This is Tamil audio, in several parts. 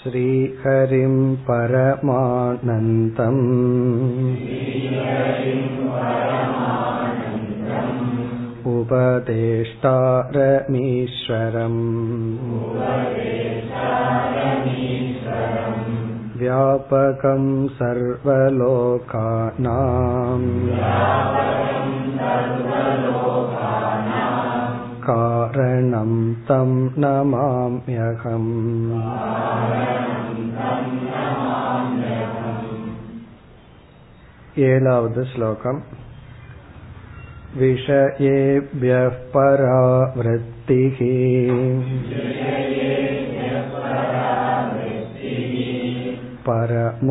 श्रीहरिं परमानन्दम् उपदेष्टारमीश्वरम् व्यापकं सर्वलोकानाम् कारणं तं नमाम्यहम् ஏழாவது ஸ்லோகம் विषयेभ्यः परावृत्तिः परमोपरतिर्हि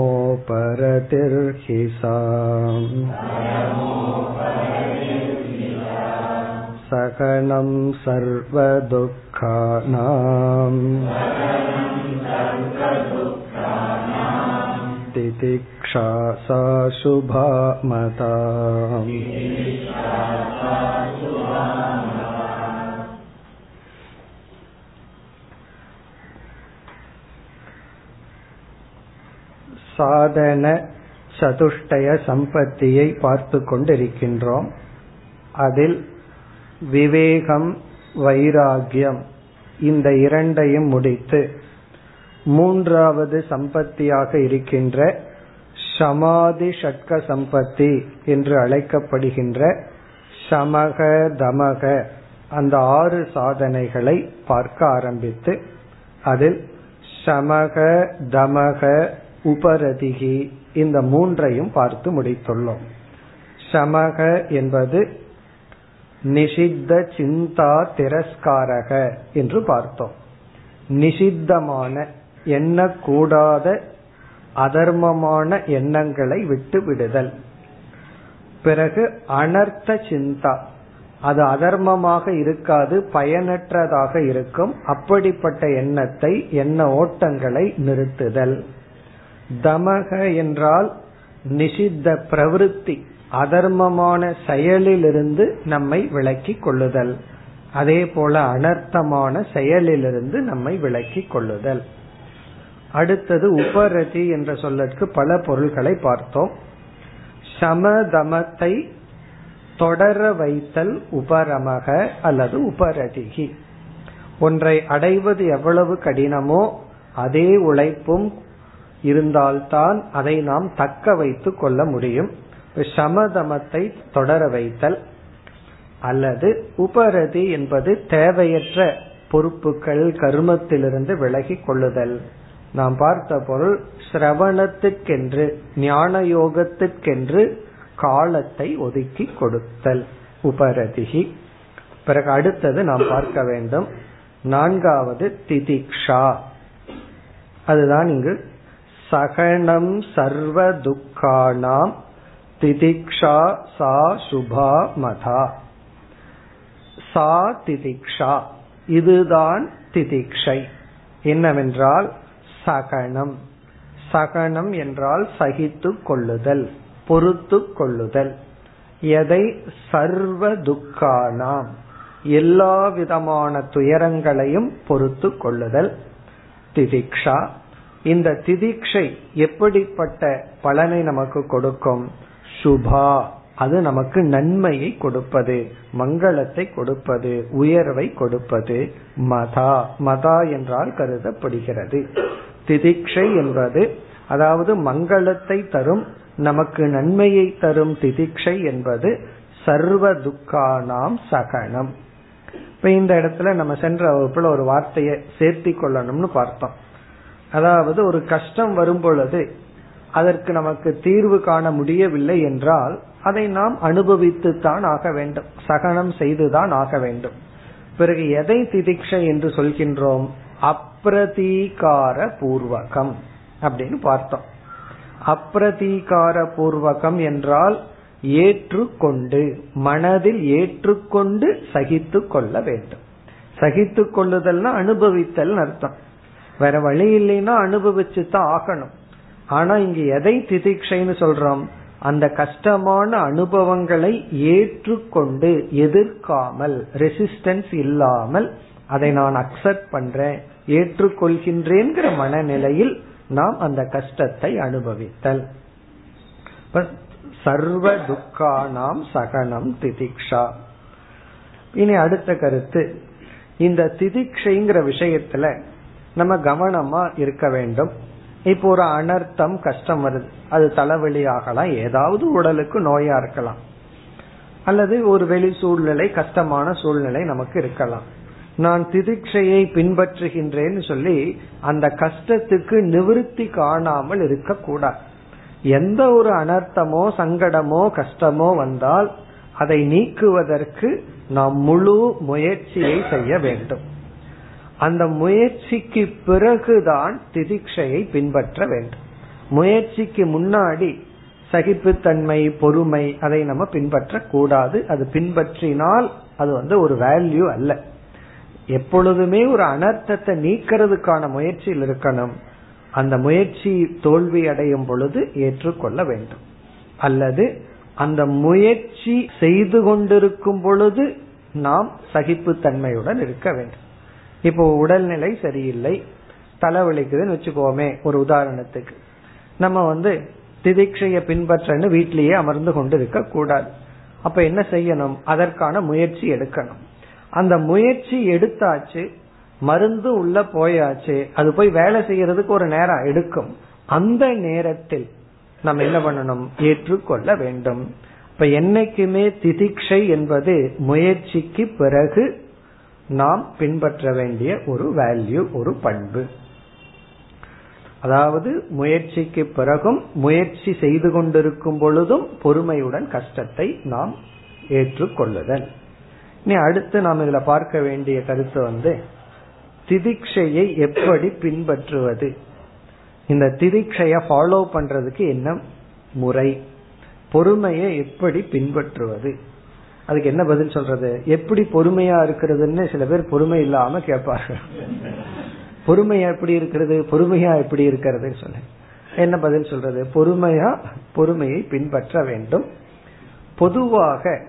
सा सकनं सर्वदुःखानाम् तितिक्षा सा शुभा मता சாதன சதுஷ்டய சம்பத்தியை பார்த்து கொண்டிருக்கின்றோம் அதில் விவேகம் வைராகியம். இந்த இரண்டையும் முடித்து மூன்றாவது சம்பத்தியாக இருக்கின்ற சமாதி ஷட்க சம்பத்தி என்று அழைக்கப்படுகின்ற சமக தமக அந்த ஆறு சாதனைகளை பார்க்க ஆரம்பித்து அதில் சமக தமக உபரதிகி இந்த மூன்றையும் பார்த்து முடித்துள்ளோம். சமக என்பது நிஷித்த சிந்தா திரஸ்காரக என்று பார்த்தோம். நிஷித்தமான எண்ணக்கூடாத அதர்மமான எண்ணங்களை விட்டு விடுதல். பிறகு அனர்த்த சிந்தா. அது அதர்மமாக இருக்காது பயனற்றதாக இருக்கும். அப்படிப்பட்ட எண்ணத்தை எண்ண ஓட்டங்களை நிறுத்துதல். தமக என்றால் நிஷித்த பிரவருத்தி. அதர்மமான செயலிலிருந்து நம்மை விலக்கி கொள்ளுதல். அதே போல அனர்த்தமான செயலிலிருந்து நம்மை விலக்கி கொள்ளுதல். அடுத்தது உபரதி என்ற சொல்லற்கு பல பொருள்களை பார்த்தோம். சமதமத்தை தொடர வைத்தல் உபரமக அல்லது உபரதிகி. ஒன்றை அடைவது எவ்வளவு கடினமோ அதே உழைப்பும் இருந்தால்தான் அதை நாம் தக்க வைத்துக் கொள்ள முடியும். சமதமத்தை தொடர வைத்தல் அல்லது உபரதி என்பது தேவையற்ற பொறுப்புகள் கருமத்திலிருந்து விலகி கொள்ளுதல். நாம் பார்த்த பொருள் சிரவணத்துக்கென்று ஞான யோகத்திற்கென்று காலத்தை ஒதுக்கி கொடுத்தல் உபரதிகி பிறகு அடுத்தது நாம் பார்க்க வேண்டும். நான்காவது திதிக்ஷா. அதுதான் இங்கு சகனம் சர்வ துக்கானாம் திதிக்ஷா சா சுபா மதா சா திதிக்ஷா இதுதான் திதிக்ஷை என்னவென்றால் சகனம்। சகனம் என்றால் சகித்து கொள்ளுதல் பொறுத்து கொள்ளுதல். எதை சர்வ துக்கானாம் எல்லா விதமான துயரங்களையும் பொறுத்து கொள்ளுதல். திதிக்ஷா. இந்த திதிக்ஷை எப்படிப்பட்ட பலனை நமக்கு கொடுக்கும்? சுபா. அது நமக்கு நன்மையை கொடுப்பது மங்களத்தை கொடுப்பது உயர்வை கொடுப்பது. மதா. மதா என்றால் கருதப்படுகிறது. திதிக்ஷை என்பது அதாவது மங்களத்தை தரும் நமக்கு நன்மையை தரும் திதிக்ஷை என்பது சர்வ துக்கானாம் சகனம். இப்ப இந்த இடத்துல நம்ம சென்ற வகுப்புல ஒரு வார்த்தையை சேர்த்தி கொள்ளணும்னு பார்த்தோம். அதாவது ஒரு கஷ்டம் வரும் பொழுது அதற்கு நமக்கு தீர்வு காண முடியவில்லை என்றால் அதை நாம் அனுபவித்து தான் ஆக வேண்டும். சகனம் செய்துதான் ஆக வேண்டும். பிறகு எதை திதிக்ஷை என்று சொல்கின்றோம்? அப்பிரதீகார பூர்வகம் அப்படின்னு பார்த்தோம். அப்பிரதீகார பூர்வகம் என்றால் ஏற்றுக்கொண்டு மனதில் ஏற்றுக்கொண்டு சகித்து கொள்ள வேண்டும். சகித்து கொள்ளுதல்னா அனுபவித்தல் அர்த்தம். வேற வழி இல்லைன்னா அனுபவிச்சு தான் ஆகணும். ஆனா இங்க எதை திதிக்ஷைன்னு சொல்றோம்? அந்த கஷ்டமான அனுபவங்களை ஏற்றுக்கொண்டு எதிர்க்காமல் ரெசிஸ்டன்ஸ் இல்லாமல் அதை நான் அக்செப்ட் பண்றேன் ஏற்றுக்கொள்கின்றேங்கிற மனநிலையில் நாம் அந்த கஷ்டத்தை அனுபவித்தல். சர்வ துக்கானாம் சகனம் திதிக்ஷா. இனி அடுத்த கருத்து. இந்த திதிக்ஷைங்கிற விஷயத்துல நம்ம கவனமா இருக்க வேண்டும். இப்போ ஒரு அனர்த்தம் கஷ்டம் வருது. அது தலைவலி ஆகலாம் ஏதாவது உடலுக்கு நோயா இருக்கலாம். அல்லது ஒரு வெளி சூழ்நிலை கஷ்டமான சூழ்நிலை நமக்கு இருக்கலாம். நான் திதிக்ஷையை பின்பற்றுகின்றேன்னு சொல்லி அந்த கஷ்டத்துக்கு நிவிருத்தி காணாமல் இருக்கக்கூடாது. எந்த ஒரு அனர்த்தமோ சங்கடமோ கஷ்டமோ வந்தால் அதை நீக்குவதற்கு நாம் முழு முயற்சியை செய்ய வேண்டும். அந்த முயற்சிக்கு பிறகுதான் திதிக்ஷையை பின்பற்ற வேண்டும். முயற்சிக்கு முன்னாடி சகிப்புத்தன்மை பொறுமை அதை நம்ம பின்பற்ற கூடாது அது பின்பற்றினால் அது வந்து ஒரு வேல்யூ அல்ல. எப்பொழுதுமே ஒரு அனர்த்தத்தை நீக்கிறதுக்கான முயற்சியில் இருக்கணும். அந்த முயற்சி தோல்வி அடையும் பொழுது ஏற்றுக்கொள்ள வேண்டும். அல்லது அந்த முயற்சி செய்து கொண்டிருக்கும் பொழுது நாம் சகிப்புத்தன்மையுடன் இருக்க வேண்டும். இப்போ உடல்நிலை சரியில்லை தலைவலிக்குதுன்னு வச்சுக்கோமே ஒரு உதாரணத்துக்கு. நம்ம வந்து திதிக்ஷைய பின்பற்றன்னு வீட்டிலேயே அமர்ந்து கொண்டு இருக்க கூடாது. அப்ப என்ன செய்யணும்? அதற்கான முயற்சி எடுக்கணும். அந்த முயற்சி எடுத்தாச்சு மருந்து உள்ள போயாச்சு அது போய் வேலை செய்யறதுக்கு ஒரு நேரம் எடுக்கும். அந்த நேரத்தில் நம்ம என்ன பண்ணணும்? ஏற்றுக்கொள்ள வேண்டும். இப்ப என்னைக்குமே திதிக்ஷை என்பது முயற்சிக்கு பிறகு நாம் பின்பற்ற வேண்டிய ஒரு வேல்யூ ஒரு பண்பு. அதாவது முயற்சிக்கு பிறகும் முயற்சி செய்து கொண்டிருக்கும் பொழுதும் பொறுமையுடன் கஷ்டத்தை நாம் ஏற்றுக்கொள்ளுதல். இனி அடுத்து நாம் இதுல பார்க்க வேண்டிய கருத்து வந்து திதிக்ஷையை எப்படி பின்பற்றுவது? இந்த திதிக்ஷைய ஃபாலோ பண்றதுக்கு என்ன முறை? பொறுமையை எப்படி பின்பற்றுவது? அதுக்கு என்ன பதில் சொல்றது? எப்படி பொறுமையா இருக்கிறதுன்னு சில பேர் பொறுமை இல்லாம கேட்பார்கள். பொறுமையா எப்படி இருக்கிறது? பொறுமையா எப்படி இருக்கிறது சொல்ல என்ன பதில் சொல்றது? பொறுமையா பொறுமையை பின்பற்ற வேண்டும். பொதுவாக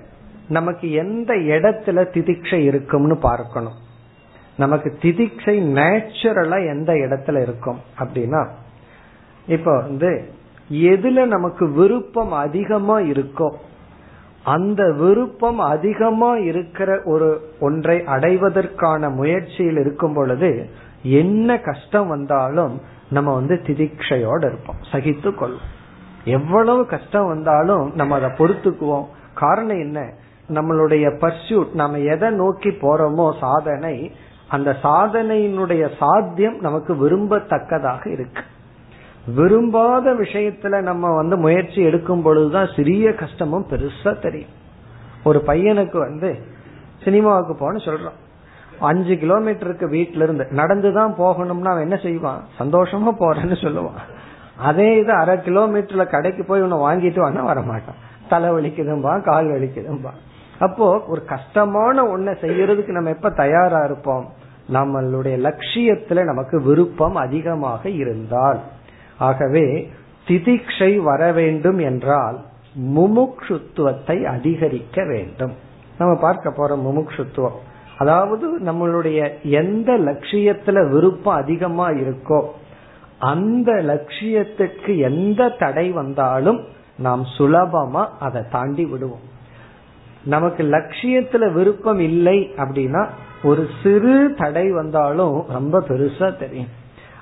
நமக்கு எந்த இடத்துல திதிக்ஷை இருக்கும்னு பார்க்கணும். நமக்கு திதிக்ஷை நேச்சுரலா எந்த இடத்துல இருக்கும் அப்படின்னா இப்போ வந்து எதுல நமக்கு விருப்பம் அதிகமா இருக்கோ அந்த விருப்பம் அதிகமா இருக்கிற ஒரு ஒன்றை அடைவதற்கான முயற்சியில் இருக்கும் பொழுது என்ன கஷ்டம் வந்தாலும் நம்ம வந்து திதிக்ஷையோட இருப்போம் சகித்து கொள்வோம். எவ்வளவு கஷ்டம் வந்தாலும் நம்ம அதை பொறுத்துக்குவோம். காரணம் என்ன? நம்மளுடைய பர்சியூட் நம்ம எதை நோக்கி போறோமோ சாதனை அந்த சாதனையினுடைய சாத்தியம் நமக்கு விரும்பத்தக்கதாக இருக்கு. விரும்பாத விஷயத்துல நம்ம வந்து முயற்சி எடுக்கும் பொழுதுதான் சிறிய கஷ்டமும் பெருசா தெரியும். ஒரு பையனுக்கு வந்து சினிமாவுக்கு போன சொல்றான். அஞ்சு கிலோமீட்டருக்கு வீட்டில இருந்து நடந்துதான் போகணும்னா அவன் என்ன செய்வான்? சந்தோஷமா போறேன்னு சொல்லுவான். அதே இது அரை கிலோமீட்டர்ல கடைக்கு போய் உன்னை வாங்கிட்டு வானா வரமாட்டான். தலை வலிக்குதும்பா கால் வலிக்குதும்பா. அப்போ ஒரு கஷ்டமான ஒன்ன செய்யறதுக்கு நம்ம எப்ப தயாரா இருப்போம்? நம்மளுடைய லட்சியத்துல நமக்கு விருப்பம் அதிகமாக இருந்தால். ஆகவே திதிக்ஷை வர வேண்டும் என்றால் முமுக்ஷுத்துவத்தை அதிகரிக்க வேண்டும். நம்ம பார்க்க போறோம் முமுக்ஷுத்துவம். அதாவது நம்மளுடைய எந்த லட்சியத்துல விருப்பம் அதிகமா இருக்கோ அந்த லட்சியத்துக்கு எந்த தடை வந்தாலும் நாம் சுலபமா அதை தாண்டி விடுவோம். நமக்கு லட்சியத்துல விருப்பம் இல்லை அப்படின்னா ஒரு சிறு தடை வந்தாலும் ரொம்ப பெருசா தெரியும்.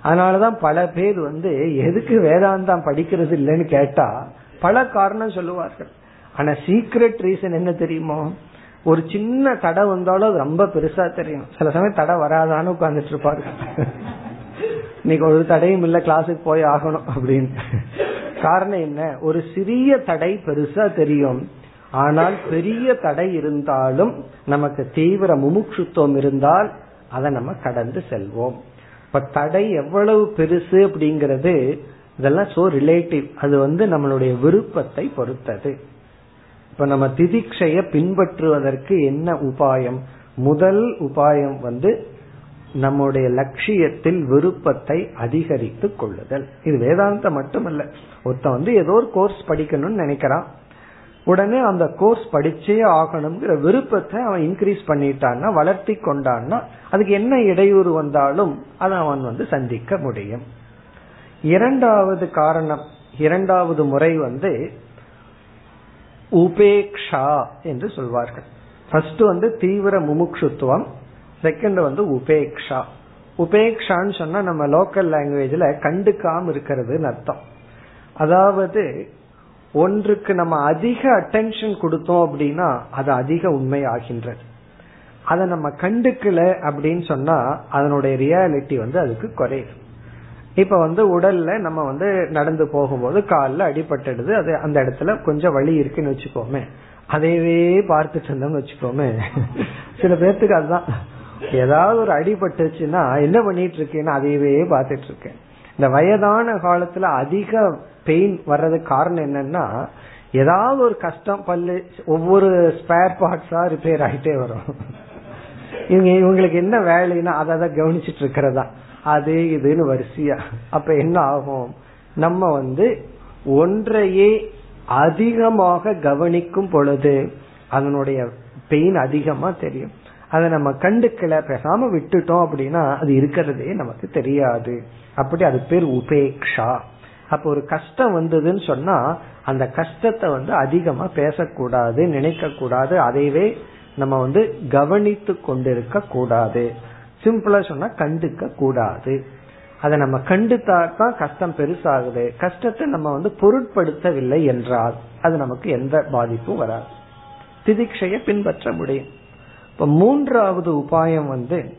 அதனாலதான் பல பேர் வந்து எதுக்கு வேதாந்தம் படிக்கிறது இல்லைன்னு கேட்டா பல காரணம் சொல்லுவார்கள். ஆனா சீக்ரெட் ரீசன் என்ன தெரியுமோ? ஒரு சின்ன தடை வந்தாலும் அது ரொம்ப பெருசா தெரியும். சில சமயம் தடை வராதான்னு உட்கார்ந்துட்டு இருப்பாரு. இன்னைக்கு ஒரு தடையும் இல்ல கிளாஸுக்கு போய் ஆகணும் அப்படின்னு. காரணம் என்ன? ஒரு சிறிய தடை பெருசா தெரியும். ஆனால் பெரிய தடை இருந்தாலும் நமக்கு தீவிர முமுட்சுத்துவம் இருந்தால் அதை நம்ம கடந்து செல்வோம். இப்ப தடை எவ்வளவு பெருசு அப்படிங்கறது இதெல்லாம் சோ ரிலேட்டிவ் அது வந்து நம்மளுடைய விருப்பத்தை பொறுத்தது. இப்ப நம்ம திதிக்ஷைய பின்பற்றுவதற்கு என்ன உபாயம்? முதல் உபாயம் வந்து நம்முடைய லட்சியத்தில் விருப்பத்தை அதிகரித்து கொள்ளுதல். இது வேதாந்தம் மட்டுமல்ல. ஒருத்தன் வந்து ஏதோ ஒரு கோர்ஸ் படிக்கணும்னு நினைக்கிறான். உடனே அந்த கோர்ஸ் படிச்சே ஆகணுங்கிற விருப்பத்தை அவன் இன்க்ரீஸ் பண்ணிட்டான்னா வளர்த்தி கொண்டான்னா அதுக்கு என்ன இடையூறு வந்தாலும் அதை அவன் வந்து சந்திக்க முடியும். இரண்டாவது காரணம் இரண்டாவது முறை வந்து உபேக்ஷா என்று சொல்வார்கள். ஃபர்ஸ்ட் வந்து தீவிர முமுட்சுத்துவம் செகண்ட் வந்து உபேக்ஷா. உபேக்ஷான்னு சொன்னா நம்ம லோக்கல் லாங்குவேஜ்ல கண்டுக்காம இருக்கிறதுன்னு அர்த்தம். அதாவது ஒன்றுக்கு நம்ம அதிக அட்டென்ஷன் கொடுத்தோம் அப்படின்னா அது அதிக உண்மை ஆகின்றது அதை நம்ம கண்டுக்கல அப்படின்னு சொன்னா அதனுடைய ரியாலிட்டி வந்து அதுக்கு குறையுது இப்ப வந்து உடல்ல நம்ம வந்து நடந்து போகும்போது காலில் அடிபட்டுடுது அது அந்த இடத்துல கொஞ்சம் வலி இருக்குன்னு வச்சுக்கோமே. அதையவே பார்த்துட்டு இருந்தோம்னு வச்சுக்கோமே. சில பேர்த்துக்கு அதுதான். ஏதாவது ஒரு அடிபட்டுச்சுன்னா என்ன பண்ணிட்டு இருக்கேன்னு அதையவே பார்த்துட்டு இருக்கேன். இந்த வயதான காலத்துல அதிக பெயின் வர்றதுக்கு காரணம் என்னன்னா ஏதாவது ஒரு கஷ்டம் பல்லு ஒவ்வொரு ஸ்பேர் பார்ட்ஸா ரிப்பேர் ஆகிட்டே வரும். இவங்க இவங்களுக்கு என்ன வேலைன்னா அதை அதை கவனிச்சிட்டு இருக்கிறதா. அது இதுன்னு வரிசையா. அப்ப என்ன ஆகும்? நம்ம வந்து ஒன்றையே அதிகமாக கவனிக்கும் பொழுது அதனுடைய பெயின் அதிகமா தெரியும். அதை நம்ம கண்டுக்கல பேசாம விட்டுட்டோம் அப்படின்னா அது இருக்கிறதே நமக்கு தெரியாது. அப்படி அது பேர் உபேக்ஷா. அப்ப ஒரு கஷ்டம் வந்ததுன்னு சொன்னா அந்த கஷ்டத்தை வந்து அதிகமா பேசக்கூடாது நினைக்க கூடாது அதைவே நம்ம வந்து கவனித்து கொண்டிருக்க கூடாது. சிம்பிளா சொன்னா கண்டுக்க கூடாது. அதை நம்ம கண்டுத்தா தான் கஷ்டம் பெருசாகுது. கஷ்டத்தை நம்ம வந்து பொருட்படுத்தவில்லை என்றால் அது நமக்கு எந்த பாதிப்பும் வராது. திதிக்ஷைய பின்பற்ற முடியும். இப்ப மூன்றாவது உபாயம் வந்து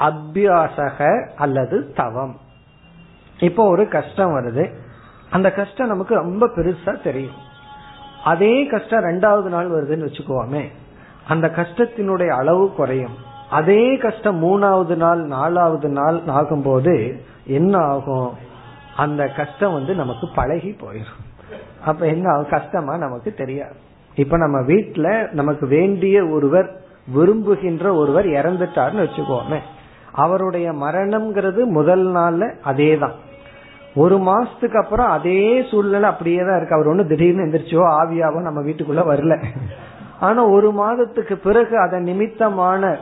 அபியாசக அல்லது தவம். இப்போ ஒரு கஷ்டம் வருது. அந்த கஷ்டம் நமக்கு ரொம்ப பெருசா தெரியும். அதே கஷ்டம் ரெண்டாவது நாள் வருதுன்னு வச்சுக்கோமே. அந்த கஷ்டத்தினுடைய அளவு குறையும். அதே கஷ்டம் மூணாவது நாள் நாலாவது நாள் ஆகும்போது என்ன ஆகும்? அந்த கஷ்டம் வந்து நமக்கு பழகி போயிடும் அப்ப என்ன ஆகும்? கஷ்டமா நமக்கு தெரியாது. இப்ப நம்ம வீட்டுல நமக்கு வேண்டிய ஒருவர் விரும்புகின்ற ஒருவர் இறந்துட்டாருன்னு வச்சுக்கோமே. அவருடைய மரணம்ங்கிறது முதல் நாள்ல அதே தான் ஒரு மாசத்துக்கு அப்புறம் அதே சூழ்நிலை அப்படியே தான் இருக்கு. அவர் ஒண்ணு திடீர்னு எந்திரிச்சோ ஆவியாவோ நம்ம வீட்டுக்குள்ள வரல. ஆனா ஒரு மாதத்துக்கு பிறகு அதன் நிமித்தமான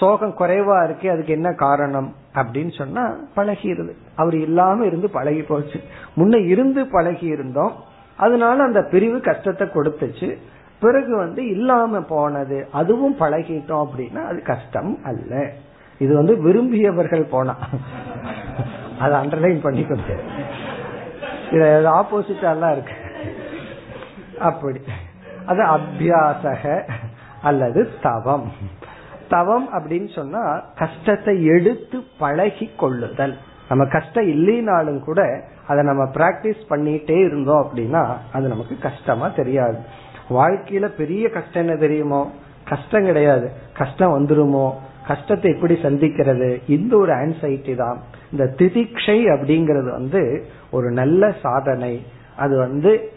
சோகம் குறைவா இருக்கு அதுக்கு என்ன காரணம் அப்படின்னு சொன்னா பழகிருது. அவர் இல்லாம இருந்து பழகி போச்சு. முன்ன இருந்து பழகி இருந்தோம். அதனால அந்த பிரிவு கஷ்டத்தை கொடுத்துச்சு. பிறகு வந்து இல்லாம போனது அதுவும் பழகிட்டோம் அப்படின்னா அது கஷ்டம் அல்ல. இது வந்து விரும்பியவர்கள் போனா. அதை அண்டர்லைன் பண்ணிக்கொண்டு இது ஆப்போசிட்டா இருக்கு. அப்படி. அது அபியாசக அல்லது தவம். தவம் அப்படின்னு சொன்னா கஷ்டத்தை எடுத்து பழகி கொள்ளுதல். நம்ம கஷ்டம் இல்லைனாலும் கூட அதை நம்ம பிராக்டிஸ் பண்ணிட்டே இருந்தோம் அப்படின்னா அது நமக்கு கஷ்டமா தெரியாது. வாழ்க்கையில பெரிய கஷ்டம் என்ன தெரியுமோ? கஷ்டம் கிடையாது. கஷ்டம் வந்துருமோ? கஷ்டத்தை எப்படி சந்திக்கிறது? இந்த ஒரு ஆன்சைட்டி தான். இந்த திதிக்ஷை அப்படிங்கிறது வந்து ஒரு நல்ல சாதனை. அது வந்து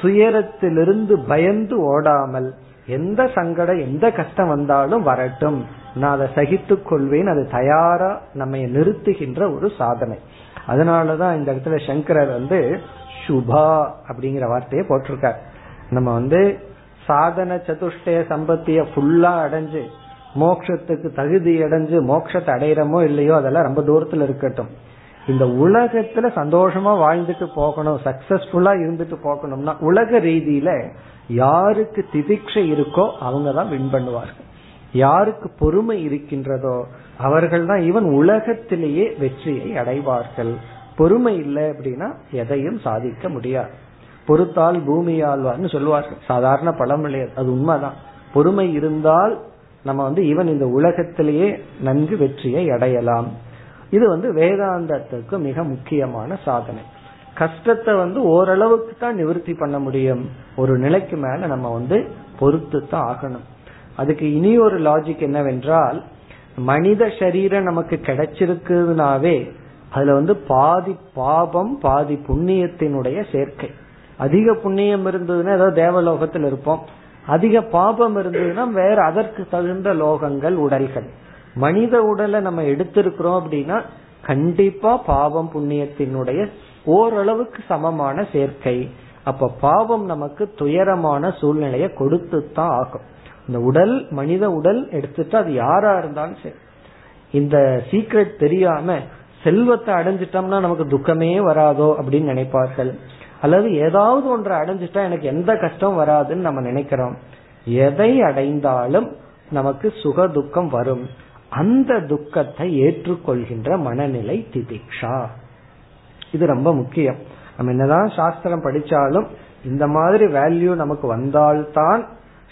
துயரத்திலிருந்து பயந்து ஓடாமல் எந்த சங்கடம் எந்த கஷ்டம் வந்தாலும் வரட்டும். நான் அதை சகித்துக் கொள்வேன் அது தயாரா நம்ம நிறுத்துகின்ற ஒரு சாதனை. அதனாலதான் இந்த இடத்துல சங்கரர் வந்து சுபா அப்படிங்கிற வார்த்தையை போட்டிருக்கார். நம்ம வந்து சாதன சதுஷ்டய சம்பத்திய ஃபுல்லா அடைஞ்சு மோக்ஷத்துக்கு தகுதி அடைஞ்சு மோக்ஷத்தை அடையிறமோ இல்லையோ அதெல்லாம் ரொம்ப தூரத்துல இருக்கட்டும். இந்த உலகத்துல சந்தோஷமா வாழ்ந்துட்டு போகணும் சக்சஸ்ஃபுல்லா இருந்துட்டு போகணும்னா உலக ரீதியில யாருக்கு திதிக்ஷை இருக்கோ அவங்க தான் வின் பண்ணுவார்கள். யாருக்கு பொறுமை இருக்கின்றதோ அவர்கள் தான் இவன் உலகத்திலேயே வெற்றியை அடைவார்கள். பொறுமை இல்லை அப்படின்னா எதையும் சாதிக்க முடியாது. பொறுத்தால் பூமி ஆழ்வார்னு சொல்லுவார்கள். சாதாரண பழமொழி அது உண்மைதான். பொறுமை இருந்தால் நம்ம வந்து இவன் இந்த உலகத்திலேயே நன்கு வெற்றியை அடையலாம். இது வந்து வேதாந்தத்துக்கு மிக முக்கியமான சாதனை. கஷ்டத்தை வந்து ஓரளவுக்கு தான் நிவர்த்தி பண்ண முடியும். ஒரு நிலைக்கு மேல நம்ம வந்து பொறுத்து தான் ஆகணும். அதுக்கு இனி ஒரு லாஜிக் என்னவென்றால் மனித சரீரம் நமக்கு கிடைச்சிருக்குனாவே அதுல வந்து பாதி பாபம் பாதி புண்ணியத்தினுடைய சேர்க்கை. அதிக புண்ணியம் இருந்ததுன்னா ஏதோ தேவலோகத்தில் இருப்போம். அதிக பாபம் இருந்ததுன்னா வேற அதற்கு தகுந்த லோகங்கள் உடல்கள். மனித உடலை நம்ம எடுத்திருக்கிறோம் அப்படின்னா கண்டிப்பா பாவம் புண்ணியத்தினுடைய ஓரளவுக்கு சமமான சேர்க்கை. அப்ப பாவம் நமக்கு துயரமான சூழ்நிலையை கொடுத்து தான் ஆகும். இந்த உடல் மனித உடல் எடுத்துட்டு அது யாரா இருந்தாலும் சரி. இந்த சீக்ரெட் தெரியாம செல்வத்தை அடைஞ்சிட்டோம்னா நமக்கு துக்கமே வராதோ அப்படின்னு நினைப்பார்கள். அல்லது ஏதாவது ஒன்றை அடைஞ்சிட்டா எனக்கு எந்த கஷ்டம் வராதுன்னு நம்ம நினைக்கிறோம். எதை அடைந்தாலும் நமக்கு சுக துக்கம் வரும். அந்த துக்கத்தை ஏற்றுக்கொள்கின்ற மனநிலை திதிக்ஷா. இது ரொம்ப முக்கியம். நம்ம என்னதான் சாஸ்திரம் படிச்சாலும் இந்த மாதிரி வேல்யூ நமக்கு வந்தால்தான்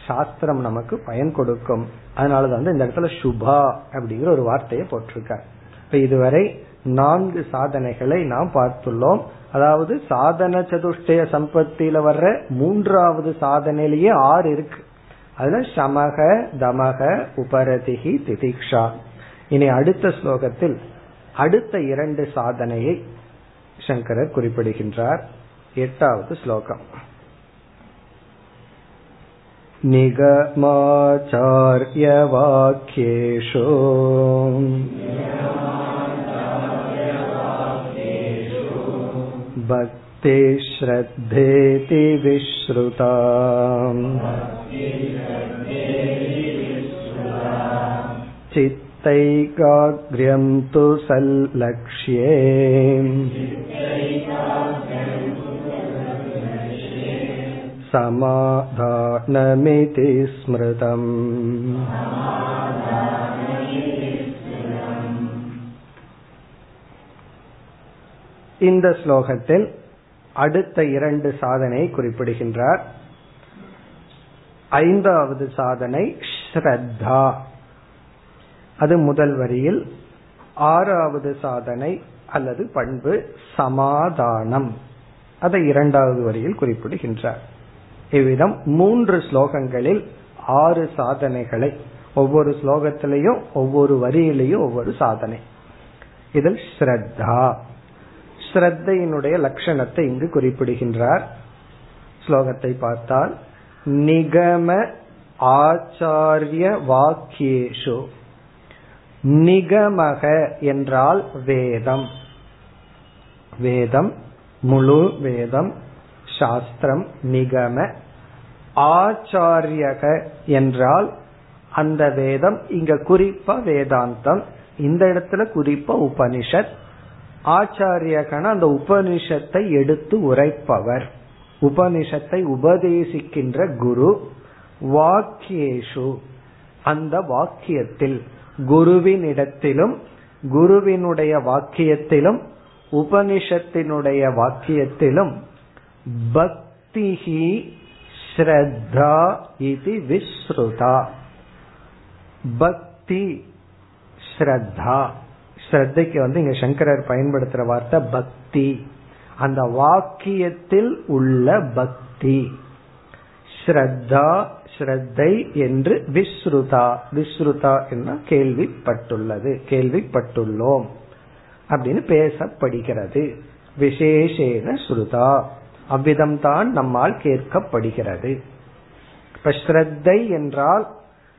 சாஸ்திரம் நமக்கு பயன் கொடுக்கும். அதனாலதான் வந்து இந்த இடத்துல சுபா அப்படிங்கிற ஒரு வார்த்தையை போட்டிருக்கார். இப்ப இதுவரை நான்கு சாதனைகளை நாம் பார்த்துள்ளோம். அதாவது சாதன சதுஷ்டய சம்பத்தியில வர்ற மூன்றாவது சாதனையிலேயே ஆறு இருக்கு. அதுல சமக தமக உபரதிகி திதிக்ஷா. இனி அடுத்த ஸ்லோகத்தில் அடுத்த இரண்டு சாதனையை சங்கரர் குறிப்பிடுகின்றார். எட்டாவது ஸ்லோகம். निगमाचार्यवाक्येषु भक्तिश्रद्धेति विश्रुता चित्तैकाग्र्यं तु सल्लक्ष्ये समाधानमिति स्मृतम् இந்த ஸ்லோகத்தில் அடுத்த இரண்டு சாதனை குறிப்பிடுகின்றார் ஐந்தாவது சாதனை ஸ்ரத்தா அது முதல் வரியில் ஆறாவது சாதனை அல்லது பண்பு சமாதானம் அதை இரண்டாவது வரியில் குறிப்பிடுகின்றார் இவ்விதம் மூன்று ஸ்லோகங்களில் ஆறு சாதனைகளை ஒவ்வொரு ஸ்லோகத்திலையும் ஒவ்வொரு வரியிலையும் ஒவ்வொரு சாதனை. இதில் ஸ்ரத்தா. ஸ்ரத்தையினுடைய லட்சணத்தை இங்கு குறிப்பிடுகின்றார். ஸ்லோகத்தை பார்த்தால் நிகம ஆச்சாரிய வாக்கியேஷு. நிகமக என்றால் வேதம். வேதம் முழு வேதம் சாஸ்திரம் நிகம. ஆச்சாரியக என்றால் அந்த வேதம் இங்க குறிப்பா வேதாந்தம் இந்த இடத்துல குறிப்பா உபனிஷத். ஆச்சாரியகன அந்த உபனிஷத்தை எடுத்து உரைப்பவர். உபனிஷத்தை உபதேசிக்கின்ற குரு வாக்கியேஷு. அந்த வாக்கியத்தில் குருவின் இடத்திலும் குருவினுடைய வாக்கியத்திலும் உபனிஷத்தினுடைய வாக்கியத்திலும் பக்திஹி ஸ்ரத்தா இது விஸ்ருதா. பக்தி ஸ்ரத்தா. ஸ்ரத்தைக்கு வந்து இங்க சங்கரர் பயன்படுத்துற வார்த்தை பக்தி. அந்த வாக்கியத்தில் உள்ள பக்தி. ஸ்ரத்தா ஸ்ரத்தை என்று விஸ்ருதா. விஸ்ருதா என்ன கேள்விப்பட்டுள்ளது. கேள்விப்பட்டுள்ளோம். அப்படின்னு பேசப்படுகிறது. விசேஷேன ஸ்ருதா. அவ்விதம்தான் நம்மால் கேட்கப்படுகிறது. இப்ப ஸ்ரத்தை என்றால்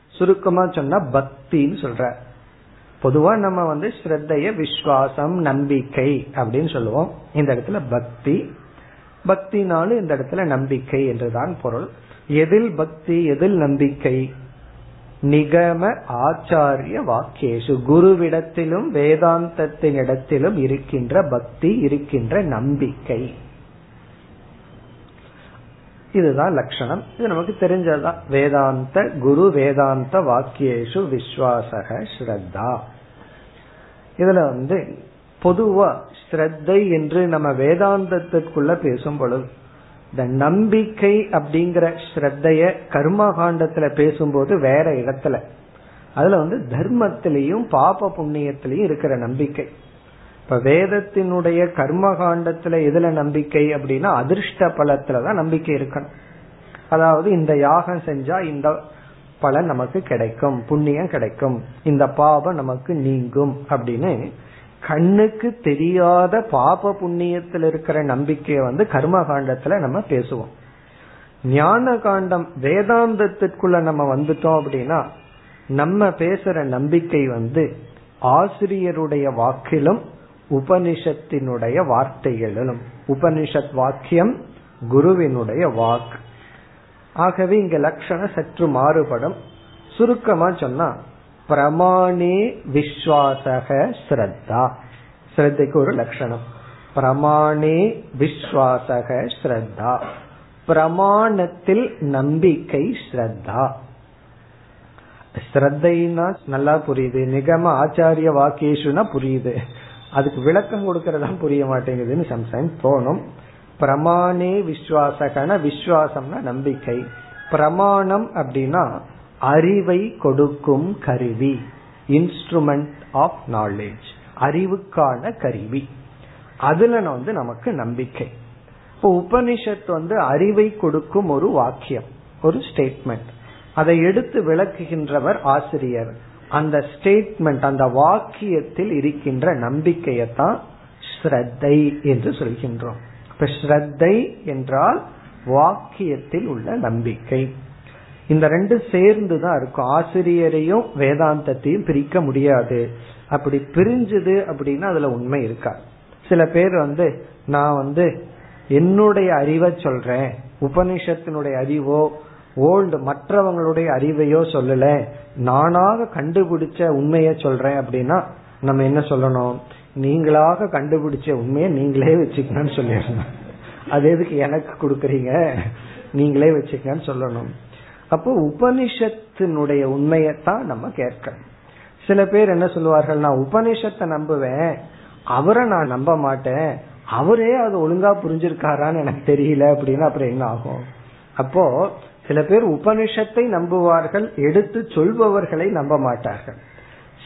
சுருக்கமா சொன்னா பக்தின்னு சொல்ற. பொதுவா நம்ம வந்து ஸ்ரத்தைய விஸ்வாசம் நம்பிக்கை அப்படின்னு சொல்லுவோம். இந்த இடத்துல பக்தி. பக்தினாலும் இந்த இடத்துல நம்பிக்கை என்றுதான் பொருள். எதில் பக்தி எதில் நம்பிக்கை? நிகம ஆச்சாரிய வாக்கியேஷு. குருவிடத்திலும் வேதாந்தத்தின் இடத்திலும் இருக்கின்ற பக்தி இருக்கின்ற நம்பிக்கை. இதுதான் லட்சணம் இது நமக்கு தெரிஞ்சதுதான். வேதாந்த குரு வேதாந்த வாக்கியேஷு விஸ்வாசக ஸ்ரத்தா. இதுல வந்து பொதுவா ஸ்ரத்தை என்று நம்ம வேதாந்தத்திற்குள்ள பேசும் பொழுது இந்த நம்பிக்கை அப்படிங்கிற ஸ்ரத்தைய கர்ம காண்டத்துல பேசும்போது வேற இடத்துல. அதுல வந்து தர்மத்திலையும் பாப புண்ணியத்திலையும் இருக்கிற நம்பிக்கை. இப்ப வேதத்தினுடைய கர்ம காண்டத்துல எதுல நம்பிக்கை அப்படின்னா அதிர்ஷ்ட பலத்துலதான் நம்பிக்கை இருக்கணும். அதாவது இந்த யாகம் செஞ்சா இந்த பலன் நமக்கு கிடைக்கும் புண்ணியம் கிடைக்கும் இந்த பாபம் நமக்கு நீங்கும் அப்படின்னு கண்ணுக்கு தெரியாத பாப புண்ணியத்தில் இருக்கிற நம்பிக்கையை வந்து கர்ம காண்டத்துல நம்ம பேசுவோம். ஞான காண்டம் வேதாந்தத்திற்குள்ள நம்ம வந்துட்டோம் அப்படின்னா நம்ம பேசுற நம்பிக்கை வந்து ஆசிரியருடைய வாக்கிலும் உபனிஷத்தினுடைய வார்த்தைகளிலும் உபனிஷத் வாக்கியம் குருவினுடைய வாக்கு ஆகவே இங்க லட்சணம் சற்று மாறுபடும். சுருக்கமா சொன்னா பிரமாணே விஸ்வாசக ஸ்ரத்தா. ஸ்ரத்தைக்கு ஒரு லட்சணம் பிரமாணே விஸ்வாசக ஸ்ரத்தா. பிரமாணத்தில் நம்பிக்கை ஸ்ரத்தா. ஸ்ரத்தைனா நல்லா புரியுது. நிகம ஆச்சாரிய வாக்கியேஷுனா புரியுது. அதுக்கு விளக்கம் கொடுக்கறதா புரிய மாட்டேங்குதுன்னு சம்டைம் தோணும். பிரமாணே விஸ்வாசகன விஸ்வாசம்னா நம்பிக்கை. பிரமாணம் அப்படின்னா அறிவை கொடுக்கும் கருவி. இன்ஸ்ட்ருமெண்ட் ஆஃப் நாலேஜ் அறிவுக்கான கருவி. அதுல வந்து நமக்கு நம்பிக்கை. இப்போ உபனிஷத் வந்து அறிவை கொடுக்கும் ஒரு வாக்கியம் ஒரு ஸ்டேட்மெண்ட் அதை எடுத்து விளக்குகின்றவர் ஆசிரியர். அந்த ஸ்டேட்மெண்ட் அந்த வாக்கியத்தில் இருக்கின்ற நம்பிக்கையத்தான் ஸ்ரத்தை என்று சொல்கின்றோம். இப்ப ஸ்ரத்தை என்றால் வாக்கியத்தில் உள்ள நம்பிக்கை. இந்த ரெண்டு சேர்ந்து தான் இருக்கும். ஆசிரியரையும் வேதாந்தத்தையும் பிரிக்க முடியாது. அப்படி பிரிஞ்சுது அப்படின்னா அதுல உண்மை இருக்கா? சில பேர் வந்து நான் வந்து என்னுடைய அறிவை சொல்றேன் உபனிஷத்தினுடைய அறிவோ ஓல்டு மற்றவங்களுடைய அறிவையோ சொல்லல. நானாக கண்டுபிடிச்ச உண்மைய சொல்றேன் அப்படின்னா நம்ம என்ன சொல்லணும்? நீங்களாக கண்டுபிடிச்ச உண்மையை நீங்களே வச்சுக்கணும்னு சொல்லிடணும். அது எதுக்கு எனக்கு கொடுக்கறீங்க? நீங்களே வச்சுக்கன்னு சொல்லணும். அப்போ உபனிஷத்தினுடைய உண்மையத்தான் நம்ம கேட்கணும். சில பேர் என்ன சொல்லுவார்கள்? நான் உபனிஷத்தை நம்புவேன். அவரை நான் நம்ப மாட்டேன். அவரே அது ஒழுங்கா புரிஞ்சிருக்காரான்னு எனக்கு தெரியல அப்படின்னா அப்புறம் என்ன ஆகும்? அப்போ சில பேர் உபனிஷத்தை நம்புவார்கள் எடுத்து சொல்பவர்களை நம்ப மாட்டார்கள்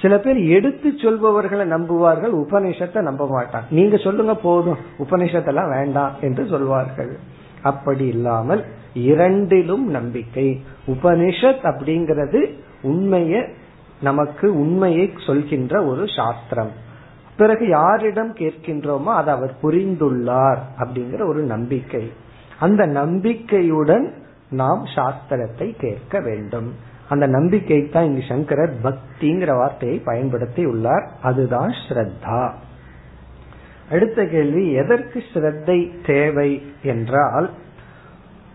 சில பேர் எடுத்து சொல்பவர்களை நம்புவார்கள் உபனிஷத்தை நம்ப மாட்டாங்க நீங்க சொல்லுங்க போதும் உபனிஷத்தெல்லாம் வேண்டாம் என்று சொல்வார்கள். அப்படி இல்லாமல் இரண்டிலும் நம்பிக்கை. உபனிஷத் அப்படிங்கிறது உண்மைய நமக்கு உண்மையை சொல்கின்ற ஒரு சாஸ்திரம். பிறகு யாரிடம் கேட்கின்றோமோ அதை அவர் புரிந்துள்ளார் அப்படிங்கிற ஒரு நம்பிக்கை. அந்த நம்பிக்கையுடன் நாம் சாஸ்திரத்தை கேட்க வேண்டும். அந்த நம்பிக்கை தான் இங்கு சங்கரர் பக்திங்கிற வார்த்தையை பயன்படுத்தி உள்ளார். அதுதான் ஸ்ரத்தா. அடுத்த கேள்வி எதற்கு ஸ்ரத்தை தேவை என்றால்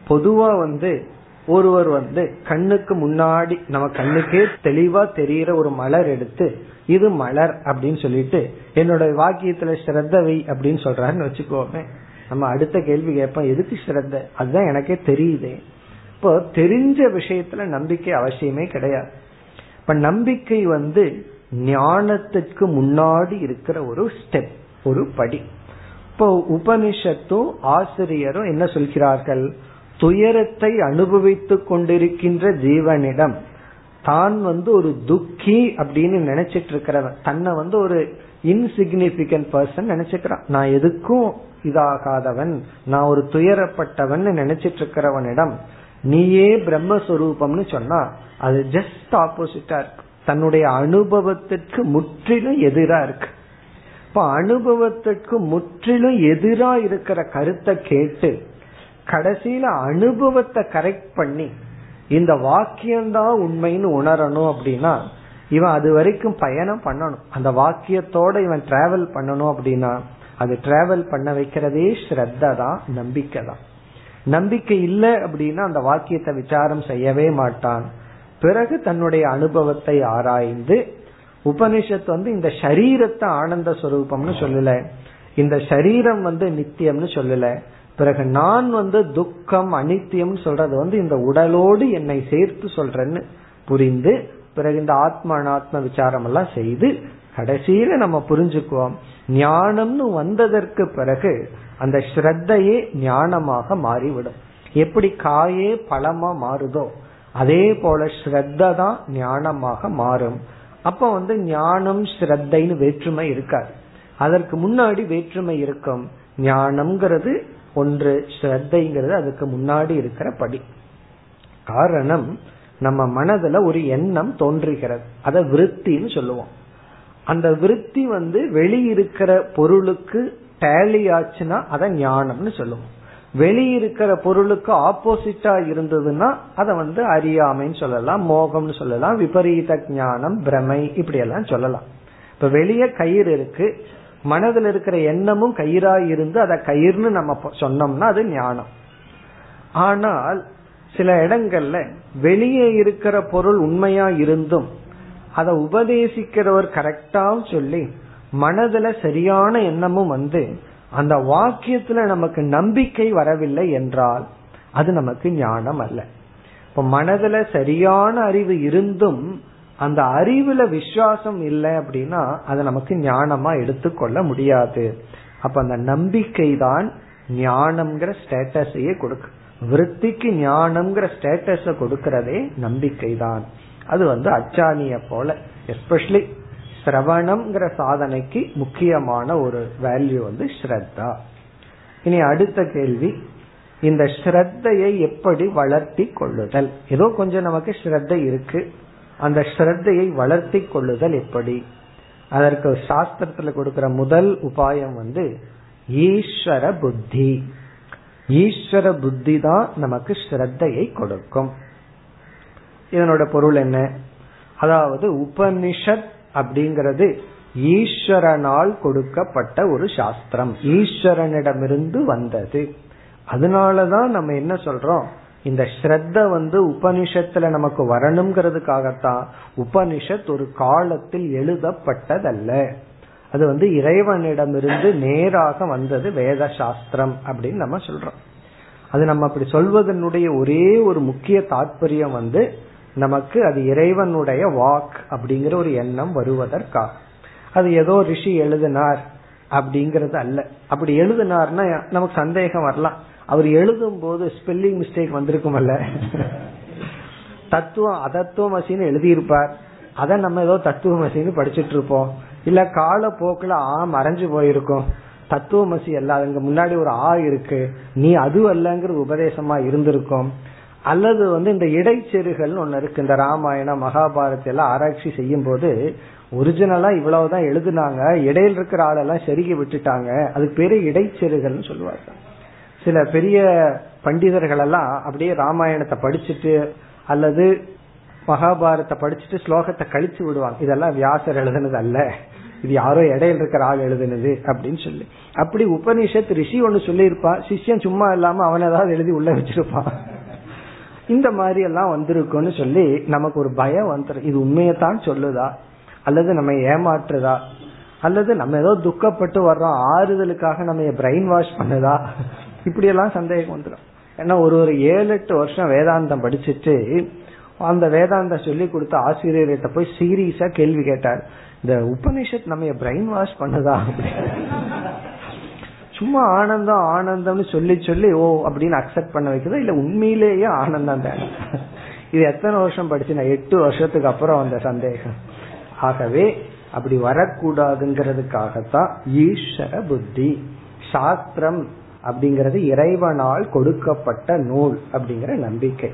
பொதுவா வந்து ஒருவர் வந்து கண்ணுக்கு முன்னாடி நம்ம கண்ணுக்கே தெளிவா தெரியற ஒரு மலர் எடுத்து இது மலர் அப்படின்னு சொல்லிட்டு என்னோட வாக்கியத்துல ஸ்ரத்தவை அப்படின்னு சொல்றாருன்னு வச்சுக்கோமே. நம்ம அடுத்த கேள்வி கேட்போம் எதுக்கு ஸ்ரத்த? அதுதான் எனக்கே தெரியுதே. இப்போ தெரிஞ்ச விஷயத்துல நம்பிக்கை அவசியமே கிடையாது. இப்ப நம்பிக்கை வந்து ஞானத்துக்கு முன்னாடி இருக்கிற ஒரு ஸ்டெப் ஒரு படி. இப்போ உபனிஷத்தும் ஆசிரியரும் என்ன சொல்கிறார்கள்? துயரத்தை அனுபவித்துக் கொண்டிருக்கின்ற ஜீவனிடம் தான் வந்து ஒரு துக்கி அப்படின்னு நினைச்சிட்டு இருக்கிறவன். தன்னை வந்து ஒரு இன்சிக்னிபிகன்ட் பர்சன் நினைச்சுக்கிறான். நான் எதுக்கும் இதாகாதவன். நான் ஒரு துயரப்பட்டவன் நினைச்சிட்டு இருக்கிறவனிடம் நீயே பிரம்மஸ்வரூபம்னு சொன்னா அது ஜஸ்ட் ஆப்போசிட்டா இருக்கு. தன்னுடைய அனுபவத்திற்கு முற்றிலும் எதிரா இருக்கு. இப்ப அனுபவத்திற்கு முற்றிலும் எதிரா இருக்கிற கருத்தை கேட்டு கடைசியில அனுபவத்தை கரெக்ட் பண்ணி இந்த வாக்கியம்தான் உண்மைன்னு உணரணும் அப்படின்னா இவன் அது வரைக்கும் பயணம் பண்ணணும். அந்த வாக்கியத்தோட இவன் டிராவல் பண்ணணும் அப்படின்னா அது டிராவல் பண்ண வைக்கிறதே ஸ்ரத்த தான் நம்பிக்கை தான் நம்பிக்கை இல்லை அப்படின்னா அந்த வாக்கியத்தை விசாரம் செய்யவே மாட்டான். பிறகு தன்னுடைய அனுபவத்தை ஆராய்ந்து உபனிஷத் வந்து இந்த சரீரத்தை ஆனந்த சுரூபம்னு சொல்லல. இந்த சரீரம் வந்து நித்தியம்னு சொல்லல. பிறகு நான் வந்து துக்கம் அனித்தியம் சொல்றது வந்து இந்த உடலோடு என்னை சேர்த்து சொல்றேன்னு புரிந்து பிறகு இந்த ஆத்ம அனாத்ம விசாரம் எல்லாம் செய்து கடைசியில நம்ம புரிஞ்சுக்குவோம். ஞானம்னு வந்ததற்கு பிறகு அந்த ஸ்ரத்தையே ஞானமாக மாறிவிடும். எப்படி காயே பழமா மாறுதோ அதே போல ஸ்ரத்த தான் ஞானமாக மாறும். அப்ப வந்து ஞானம் ஸ்ரத்தைன்னு வேற்றுமை இருக்காது. அதற்கு முன்னாடி வேற்றுமை இருக்கும். ஞானம்ங்கிறது ஒன்று ஸ்ரத்தைங்கிறது அதுக்கு முன்னாடி இருக்கிற படி. காரணம் நம்ம மனதுல ஒரு எண்ணம் தோன்றுகிறது. அத விருத்தின்னு சொல்லுவோம். அந்த விருத்தி வந்து வெளியிருக்கிற பொருளுக்கு டேலி ஆச்சுன்னா அதை ஞானம்னு சொல்லுவோம். வெளியிருக்கிற பொருளுக்கு ஆப்போசிட்டா இருந்ததுன்னா அதை வந்து அறியாமைன்னு சொல்லலாம் மோகம்னு சொல்லலாம் விபரீத ஞானம் பிரமை இப்படி எல்லாம் சொல்லலாம். இப்ப வெளியே கயிறு இருக்கு மனதில் இருக்கிற எண்ணமும் கயிறா இருந்து அதை கயிறுன்னு நம்ம சொன்னோம்னா அது ஞானம். ஆனால் சில இடங்கள்ல வெளியே இருக்கிற பொருள் உண்மையா இருந்தும் அதை உபதேசிக்கிறவர் கரெக்டா சொல்லி மனதுல சரியான எண்ணமும் வந்து அந்த வாக்கியத்துல நமக்கு நம்பிக்கை வரவில்லை என்றால் அது நமக்கு ஞானம் அல்ல. இப்ப மனதுல சரியான அறிவு இருந்தும் அந்த அறிவுல விசுவாசம் இல்லை அப்படின்னா அதை நமக்கு ஞானமா எடுத்துக்கொள்ள முடியாது. அப்ப அந்த நம்பிக்கை தான் ஞானம்ங்கிற ஸ்டேட்டஸையே கொடுக்கு. விருத்திக்கு ஞானம்ங்கிற ஸ்டேட்டஸ கொடுக்கறதே நம்பிக்கை தான். அது வந்து அச்சானிய போல எஸ்பெஷலி சிரவணம்ங்கிற சாதனைக்கு முக்கியமான ஒரு வேல்யூ வந்து ஸ்ரத்தா. இனி அடுத்த கேள்வி இந்த ஸ்ரத்தையை எப்படி வளர்த்தி கொள்ளுதல்? ஏதோ கொஞ்சம் நமக்கு ஸ்ரத்த இருக்கு. அந்த ஸ்ரத்தையை வளர்த்தி கொள்ளுதல் எப்படி? அதற்கு சாஸ்திரத்துல கொடுக்கிற முதல் உபாயம் வந்து ஈஸ்வர புத்தி. ஈஸ்வர புத்தி தான் நமக்கு ஸ்ரத்தையை கொடுக்கும். இதனோட பொருள் என்ன? அதாவது உபனிஷத் அப்படிங்கிறது ஈஸ்வரனால் கொடுக்கப்பட்ட ஒரு சாஸ்திரம். ஈஸ்வரனிடமிருந்து வந்தது. அதனாலதான் நம்ம என்ன சொல்றோம்? இந்த ஸ்ரத்த வந்து உபனிஷத்துல நமக்கு வரணுங்கிறதுக்காகத்தான் உபனிஷத் ஒரு காலத்தில் எழுதப்பட்டதல்ல. அது வந்து இறைவனிடமிருந்து நேராக வந்தது வேத சாஸ்திரம் அப்படின்னு நம்ம சொல்றோம். அது நம்ம அப்படி சொல்வதனுடைய ஒரே ஒரு முக்கிய தாற்பயம் வந்து நமக்கு அது இறைவனுடைய வாக் அப்படிங்கிற ஒரு எண்ணம் வருவதற்காக அது ஏதோ ரிஷி எழுதினார் அப்படிங்கறது அல்ல. அப்படி எழுதினார்னா நமக்கு சந்தேகம் வரலாம். அவர் எழுதும் போது ஸ்பெல்லிங் மிஸ்டேக் வந்திருக்குமல்ல. தத்துவம் அதத்துவமசின்னு எழுதியிருப்பார். அதை நம்ம ஏதோ தத்துவமசின்னு படிச்சுட்டு இருப்போம் இல்ல கால போக்குல ஆ மறைஞ்சு போயிருக்கும். தத்துவமசி அல்ல. அங்க முன்னாடி ஒரு ஆ இருக்கு. நீ அது அல்லங்கிற உபதேசமா இருந்திருக்கும். அல்லது வந்து இந்த இடைச்செருகள் ஒன்னு இருக்கு. இந்த ராமாயணம் மகாபாரத எல்லாம் ஆராய்ச்சி செய்யும் போது ஒரிஜினலா இவ்வளவுதான் எழுதுனாங்க. இடையில இருக்கிற ஆளெல்லாம் செருகி விட்டுட்டாங்க. அதுக்கு பேரு இடைச்செருகள்னு சொல்லுவாங்க சில பெரிய பண்டிதர்கள் எல்லாம் அப்படியே ராமாயணத்தை படிச்சுட்டு அல்லது மகாபாரத்தை படிச்சுட்டு ஸ்லோகத்தை கழிச்சு விடுவாங்க. இதெல்லாம் வியாசர் எழுதுனது அல்ல. இது யாரோ இடையில இருக்கிற ஆள் எழுதுனது அப்படின்னு சொல்லி. அப்படி உபனிஷத் ரிஷி ஒன்னு சொல்லியிருப்பான் சிஷ்யன் சும்மா இல்லாம அவன் ஏதாவது எழுதி உள்ள வச்சிருப்பான். இந்த மாதிரி எல்லாம் வந்திருக்கும்னு சொல்லி நமக்கு ஒரு பயம் வந்துடும் இது உண்மையத்தான் சொல்லுதா? அல்லது நம்ம ஏமாற்றுதா? அல்லது நம்ம ஏதோ துக்கப்பட்டு வர்றோம் ஆறுதலுக்காக நம்ம பிரெயின் வாஷ் பண்ணுதா? இப்படி எல்லாம் சந்தேகம் வந்துடும் ஏன்னா ஒரு ஒரு ஏழு எட்டு வருஷம் வேதாந்தம் படிச்சுட்டு அந்த வேதாந்தம் சொல்லி கொடுத்த ஆசிரியர்கிட்ட போய் சீரியஸா கேள்வி கேட்டார். இந்த உபனிஷத் நம்ம பிரெயின் வாஷ் பண்ணுதா? சும்மா ஆனந்தம் ஆனந்தம்னு சொல்லி சொல்லி ஓ அப்படின்னு அக்செப்ட் பண்ண வைக்கிறதா? இல்ல உண்மையிலேயே ஆனந்தம் தான்? இது எத்தனை வருஷம் படிச்சுனா? எட்டு வருஷத்துக்கு அப்புறம் அந்த சந்தேகம். ஆகவே அப்படி வரக்கூடாதுங்கிறதுக்காகத்தான் ஈஸ்வர புத்தி சாஸ்திரம் அப்படிங்கிறது இறைவனால் கொடுக்கப்பட்ட நூல் அப்படிங்கிற நம்பிக்கை.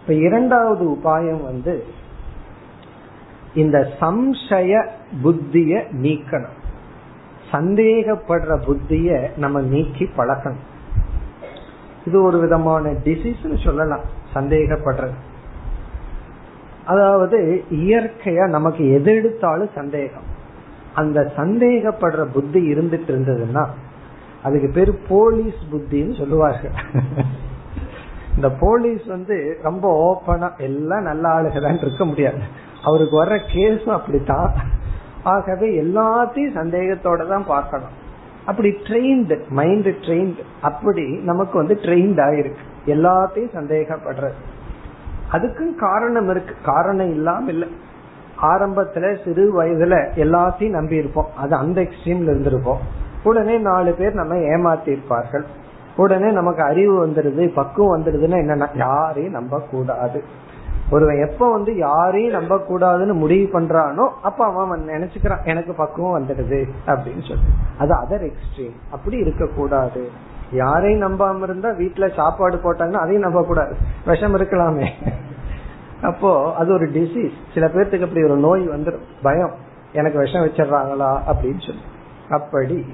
இப்ப இரண்டாவது உபாயம் வந்து இந்த சம்சய புத்திய நீக்கணும். சந்தேகப்படுற புத்திய நம்ம நீக்கி பழகணும் இது ஒரு விதமான டிசீஸ் சொல்லலாம் சந்தேகப்படுறது. அதாவது இயற்கையா நமக்கு எது எடுத்தாலும் சந்தேகம். அந்த சந்தேகப்படுற புத்தி இருந்துட்டு இருந்ததுன்னா அதுக்கு பேரு போலீஸ் புத்தின்னு சொல்லுவார்கள். இந்த போலீஸ் வந்து ரொம்ப ஓப்பனா எல்லாம் நல்ல ஆளுகதான் இருக்க முடியாது. அவருக்கு வர்ற கேஸும் அப்படித்தான். ஆகவே எல்லாத்தையும் சந்தேகத்தோட தான் பார்க்கணும். அப்படி ட்ரெயின்டு மைண்ட் ட்ரெயின்டு அப்படி நமக்கு வந்து ட்ரெயின்ட் ஆயிருக்கு. எல்லாத்தையும் சந்தேகப்படுறது. அதுக்கும் காரணம் இருக்கு. காரணம் இல்லாம இல்ல. ஆரம்பத்துல சிறு வயதுல எல்லாத்தையும் நம்பி இருப்போம் அது அந்த எக்ஸ்ட்ரீம்ல இருந்திருப்போம் உடனே நாலு பேர் நம்ம ஏமாத்தி இருப்பார்கள் உடனே நமக்கு அறிவு வந்துருது பக்குவம் வந்துடுதுன்னா என்னன்னா யாரையும் நம்ப கூடாது ஒருவன் எப்ப வந்து யாரையும் நம்ப கூடாதுன்னு முடிவு பண்றானோ அப்ப அவன் நினைச்சுக்கிறான் எனக்கு பக்குவம் வந்துடுது அப்படின்னு சொல்லி. அது அதர் எக்ஸ்ட்ரீம் அப்படி இருக்க கூடாது யாரையும் நம்பாம இருந்தா வீட்டுல சாப்பாடு போட்டாங்கன்னா அதையும் நம்ப கூடாது விஷம் இருக்கலாமே. அப்போ அது ஒரு டிசீஸ் சில பேர்த்துக்கு அப்படி ஒரு நோய் வந்துடும் பயம். எனக்கு விஷம் வச்சிடறாங்களா அப்படின்னு சொல்லி. அப்படி